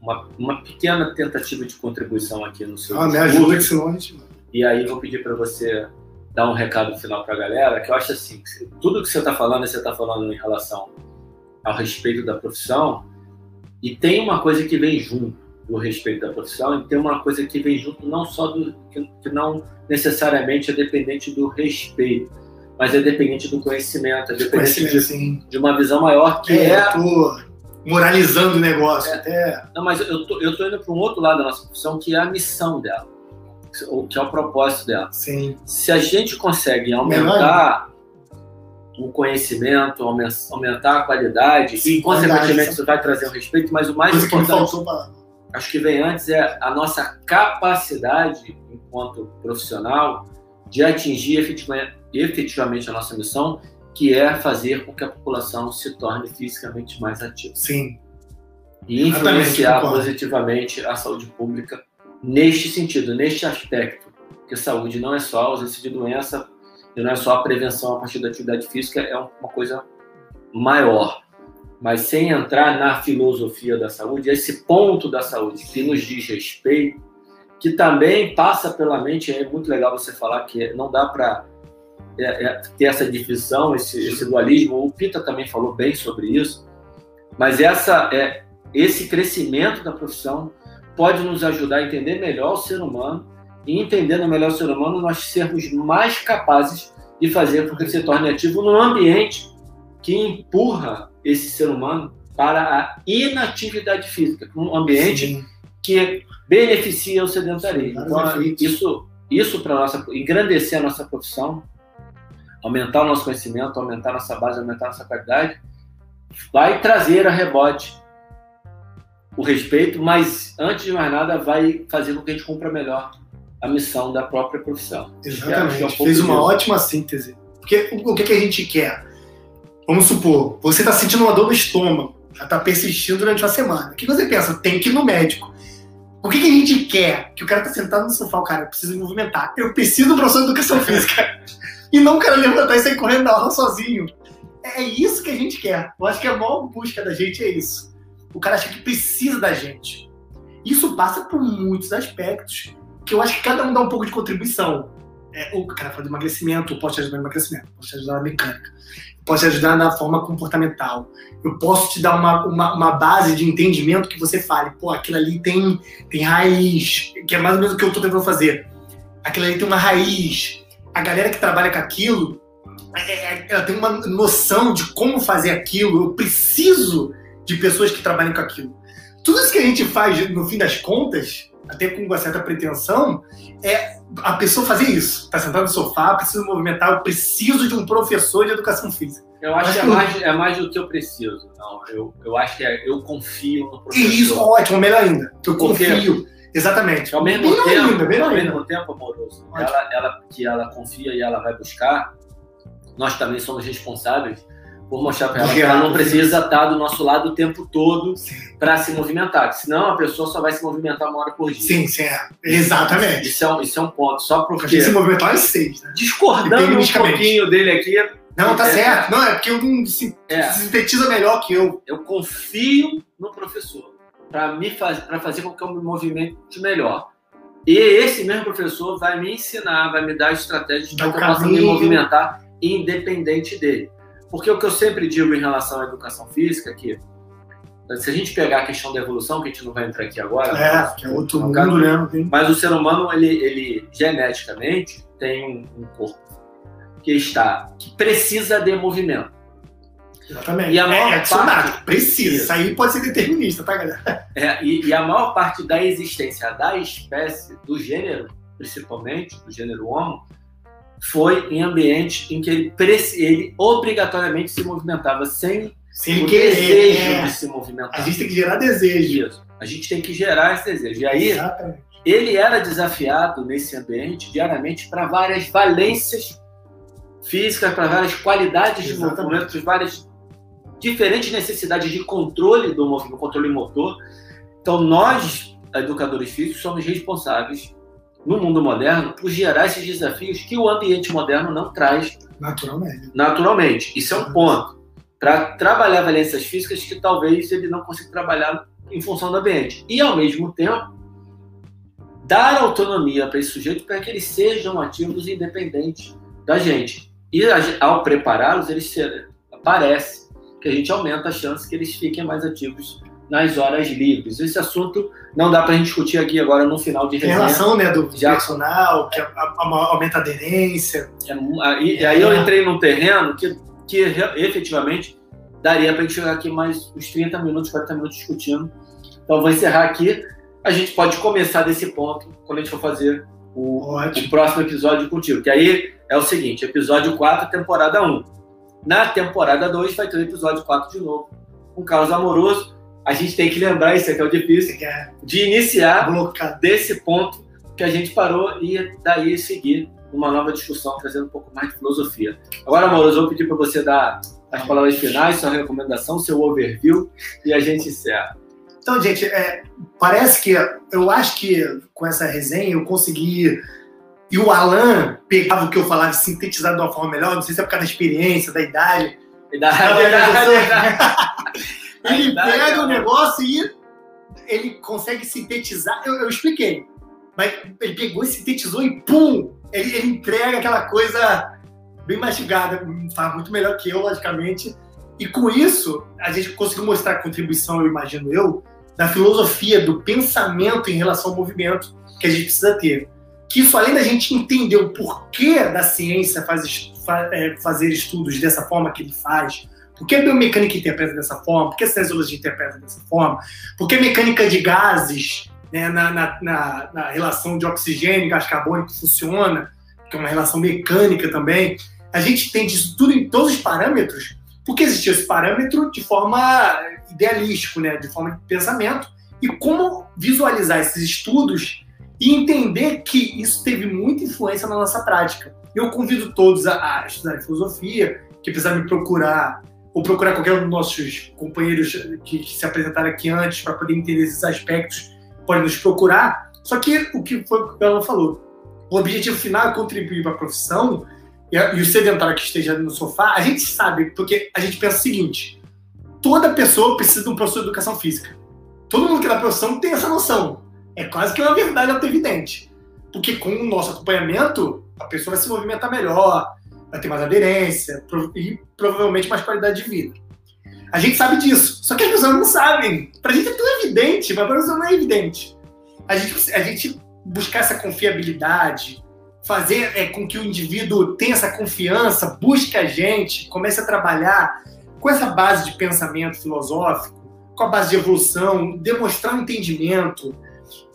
S1: uma, uma, pequena tentativa de contribuição aqui no seu.
S2: Ah, me ajuda a gente.
S1: E aí vou pedir para você dar um recado final para a galera, que eu acho assim, que tudo que você está falando, você está falando em relação ao respeito da profissão, e tem uma coisa que vem junto do respeito da profissão e tem uma coisa que vem junto não só do que, que não necessariamente é dependente do respeito, mas é dependente do conhecimento, é dependente de, de, uma visão maior que é. é...
S2: Moralizando o negócio. É.
S1: Até... Não, mas eu tô, eu tô indo para um outro lado da nossa profissão que é a missão dela, que é o propósito dela.
S2: Sim.
S1: Se a gente consegue aumentar o conhecimento, aumentar a qualidade Sim, e, consequentemente, isso vai trazer o respeito, mas o mais Coisa importante. Acho que vem antes é a nossa capacidade, enquanto profissional, de atingir efetivamente a nossa missão, que é fazer com que a população se torne fisicamente mais ativa.
S2: Sim.
S1: E influenciar positivamente a saúde pública neste sentido, neste aspecto. Porque saúde não é só a ausência de doença, e não é só a prevenção a partir da atividade física, é uma coisa maior mas sem entrar na filosofia da saúde, esse ponto da saúde que nos diz respeito, que também passa pela mente, é muito legal você falar que não dá para é, é, ter essa divisão, esse, esse, dualismo. O Pita também falou bem sobre isso, mas essa é esse crescimento da profissão pode nos ajudar a entender melhor o ser humano e entendendo melhor o ser humano nós sermos mais capazes de fazer com que ele se torne ativo num ambiente que empurra esse ser humano para a inatividade física, um ambiente Sim. que beneficia o sedentarismo. Então, isso, isso para nossa engrandecer a nossa profissão, aumentar o nosso conhecimento, aumentar a nossa base, aumentar a nossa qualidade, vai trazer a rebote o respeito, mas antes de mais nada vai fazer com que a gente cumpra melhor a missão da própria profissão.
S2: Exatamente. É um Fez uma ótima síntese. Porque o que, que a gente quer? Vamos supor, você está sentindo uma dor no estômago, já está persistindo durante uma semana. O que você pensa? Tem que ir no médico. O que, que a gente quer? Que o cara está sentado no sofá, o cara precisa me movimentar. Eu preciso do professor de educação física. e não o cara levantar e sair correndo na aula sozinho. É isso que a gente quer. Eu acho que a maior busca da gente é isso. O cara acha que precisa da gente. Isso passa por muitos aspectos que eu acho que cada um dá um pouco de contribuição. É, o cara fala de emagrecimento, eu posso te ajudar no emagrecimento, posso te ajudar na mecânica posso te ajudar na forma comportamental. Eu posso te dar uma, uma, uma, base de entendimento que você fale, pô, aquilo ali tem, tem raiz, que é mais ou menos o que eu estou tentando fazer. Aquilo ali tem uma raiz. A galera que trabalha com aquilo, é, é, ela tem uma noção de como fazer aquilo. Eu preciso de pessoas que trabalhem com aquilo. tudo isso que a gente faz, no fim das contas, até com uma certa pretensão, é a pessoa fazer isso. Tá sentado no sofá, precisa movimentar, eu preciso de um professor de educação física.
S1: Eu acho que é mais, é mais do que eu preciso. Não, eu, eu acho que é, eu confio no professor.
S2: Isso, ótimo, melhor ainda. Eu
S1: Porque-
S2: confio. Exatamente.
S1: Ao mesmo tempo,
S2: ainda,
S1: ao
S2: ainda.
S1: mesmo tempo, amoroso, ela, ela, que ela confia e ela vai buscar, nós também somos responsáveis por mostrar para ela que ela não precisa estar do nosso lado o tempo todo para se movimentar, que senão a pessoa só vai se movimentar uma hora por dia.
S2: Sim, sim, é. Exatamente.
S1: Isso é um, isso é um ponto. Só
S2: A
S1: porque,
S2: gente se movimentar às seis, né?
S1: discordando um pouquinho dele aqui,
S2: Não, tá
S1: É.
S2: certo. Não, é porque eu não se
S1: é,
S2: sintetiza melhor que eu.
S1: eu confio no professor para me faz, para fazer com que eu me movimente melhor. E esse mesmo professor vai me ensinar, vai me dar estratégias
S2: Dá
S1: para que eu possa me movimentar independente dele. Porque o que eu sempre digo em relação à educação física é que se a gente pegar a questão da evolução, que a gente não vai entrar aqui agora,
S2: É, que é outro mundo,
S1: caso-
S2: né?
S1: Mas o ser humano, ele, ele geneticamente tem um, um corpo que está, que precisa de movimento.
S2: Exatamente.
S1: E a maior
S2: é, é
S1: parte-
S2: Precisa.
S1: Isso.
S2: Isso aí pode ser determinista, tá, galera?
S1: É, e, e a maior parte da existência da espécie, do gênero, principalmente, do gênero Homo, foi em ambiente em que ele, ele obrigatoriamente se movimentava sem
S2: Sem
S1: o
S2: querer.
S1: desejo
S2: é.
S1: de se movimentar.
S2: A gente tem que gerar desejo.
S1: Isso. A gente tem que gerar esse desejo. E aí,
S2: Exatamente.
S1: ele era desafiado nesse ambiente diariamente para várias valências físicas, para várias qualidades de
S2: Exatamente.
S1: movimento, para várias diferentes necessidades de controle do movimento, controle motor. Então, nós, educadores físicos, somos responsáveis no mundo moderno por gerar esses desafios que o ambiente moderno não traz
S2: Naturalmente.
S1: naturalmente. Isso é um ponto. Para trabalhar valências físicas que talvez ele não consiga trabalhar em função do ambiente. E, ao mesmo tempo, dar autonomia para esse sujeito para que eles sejam ativos e independentes da gente. E ao prepará-los, eles se, parece que a gente aumenta a chance que eles fiquem mais ativos nas horas livres. Esse assunto não dá para a gente discutir aqui agora no final de
S2: Em
S1: resenha.
S2: relação né, do
S1: Já-
S2: personal, que a- a- a- aumenta a aderência.
S1: É e aí eu entrei num terreno que, que efetivamente daria para a gente chegar aqui mais uns 30 minutos, 40 minutos discutindo. Então eu vou encerrar aqui. A gente pode começar desse ponto quando a gente for fazer o, o próximo episódio contigo. Que aí é o seguinte: episódio 4, temporada 1. Na temporada 2 vai ter o episódio 4 de novo, com Carlos Amoroso. A gente tem que lembrar, isso aqui é o difícil,
S2: Você quer
S1: de iniciar
S2: blocar.
S1: desse ponto que a gente parou e daí seguir uma nova discussão, trazendo um pouco mais de filosofia. Agora, Amoroso, eu vou pedir para você dar as palavras finais, sua recomendação, seu overview e a gente encerra.
S2: Então, gente, é, parece que eu acho que com essa resenha eu consegui. E o Alan pegava o que eu falava sintetizado de uma forma melhor, não sei se é por causa da experiência, da idade.
S1: E dá-
S2: Ele pega o negócio e ele consegue sintetizar. Eu, eu expliquei, mas ele pegou e sintetizou e pum! Ele, ele entrega aquela coisa bem mastigada, faz muito melhor que eu, logicamente. E com isso, a gente conseguiu mostrar a contribuição, eu imagino eu, da filosofia, do pensamento em relação ao movimento que a gente precisa ter. Que isso, além da gente entender o porquê da ciência faz, est- fa- é, fazer estudos dessa forma que ele faz, por que a biomecânica interpreta dessa forma, por que a cinesiologia interpreta dessa forma, por que a mecânica de gases né, na, na- na- na relação de oxigênio e gás carbônico funciona, que é uma relação mecânica também. A gente tem disso tudo em todos os parâmetros, porque existia esse parâmetro? De forma idealístico, né, de forma de pensamento, e como visualizar esses estudos e entender que isso teve muita influência na nossa prática. Eu convido todos a, a estudar filosofia, que precisar me procurar, ou procurar qualquer um dos nossos companheiros que, que se apresentaram aqui antes para poder entender esses aspectos, pode nos procurar. Só que o que foi o que ela falou, o objetivo final é contribuir para a profissão e, e o sedentário que esteja no sofá, a gente sabe, porque a gente pensa o seguinte: toda pessoa precisa de um professor de educação física. Todo mundo que é da profissão tem essa noção. É quase que uma verdade auto-evidente. Porque com o nosso acompanhamento, a pessoa vai se movimentar melhor, vai ter mais aderência e provavelmente mais qualidade de vida. A gente sabe disso, só que as pessoas não sabem. Pra gente é tão evidente, mas pra pessoa não é evidente. A gente, a gente buscar essa confiabilidade, fazer é, com que o indivíduo tenha essa confiança, busque a gente, comece a trabalhar com essa base de pensamento filosófico, com a base de evolução, demonstrar um entendimento.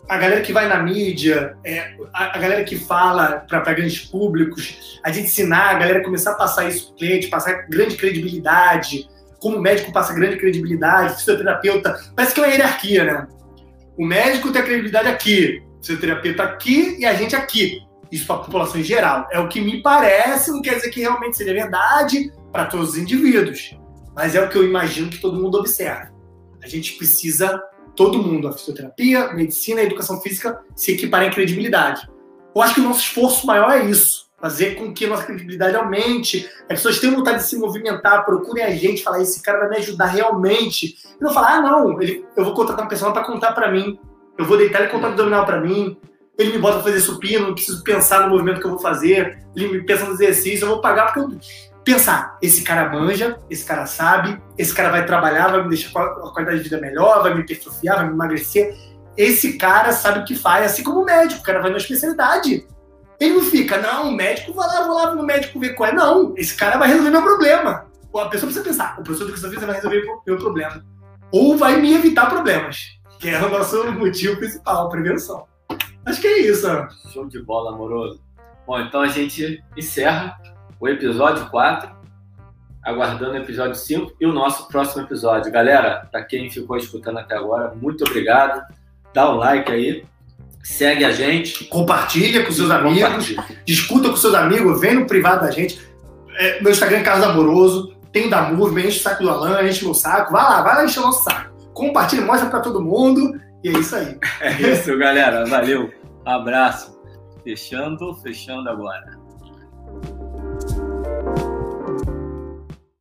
S2: A galera que vai na mídia, é, a, a, galera que fala para grandes públicos, a gente ensinar a galera começar a passar isso para o cliente, passar grande credibilidade, como o médico passa grande credibilidade, fisioterapeuta, parece que é uma hierarquia, né? O médico tem a credibilidade aqui, o fisioterapeuta aqui e a gente aqui. Isso para a população em geral. É o que me parece, não quer dizer que realmente seja verdade para todos os indivíduos, mas é o que eu imagino que todo mundo observa. A gente precisa, todo mundo, a fisioterapia, a medicina, a educação física, se equiparem em credibilidade. Eu acho que o nosso esforço maior é isso, fazer com que a nossa credibilidade aumente, as pessoas tenham vontade de se movimentar, procurem a gente, falar, esse cara vai me ajudar realmente. E não falar, ah, não, ele, eu vou contratar uma pessoa para contar para mim, eu vou deitar ele contar abdominal para mim, ele me bota pra fazer supino, não preciso pensar no movimento que eu vou fazer, ele me pensa no exercício, eu vou pagar porque eu pensar, esse cara manja, esse cara sabe, esse cara vai trabalhar, vai me deixar com a qualidade de vida melhor, vai me hipertrofiar, vai me emagrecer. Esse cara sabe o que faz, assim como o médico, o cara vai na especialidade. Ele não fica, não, o médico vai lá, vou lá no médico ver qual é. Não, esse cara vai resolver meu problema. A pessoa precisa pensar, o professor de educação vai resolver meu problema. Ou vai me evitar problemas, que é o nosso motivo principal, prevenção. Acho que é isso.
S1: Show de bola, amoroso. Bom, então a gente encerra o episódio 4, aguardando o episódio 5 e o nosso próximo episódio. Galera, para quem ficou escutando até agora, muito obrigado. Dá um like aí, segue a gente.
S2: Compartilha com seus amigos, discuta com seus amigos, vem no privado da gente. É, meu Instagram é Carlos Amoroso, tem o da Movement, enche o saco do Alan, enche meu saco. Vai lá, vai lá encher o nosso saco. Compartilha, mostra para todo mundo e é isso aí.
S1: É isso, galera. Valeu. Abraço. Fechando, fechando agora.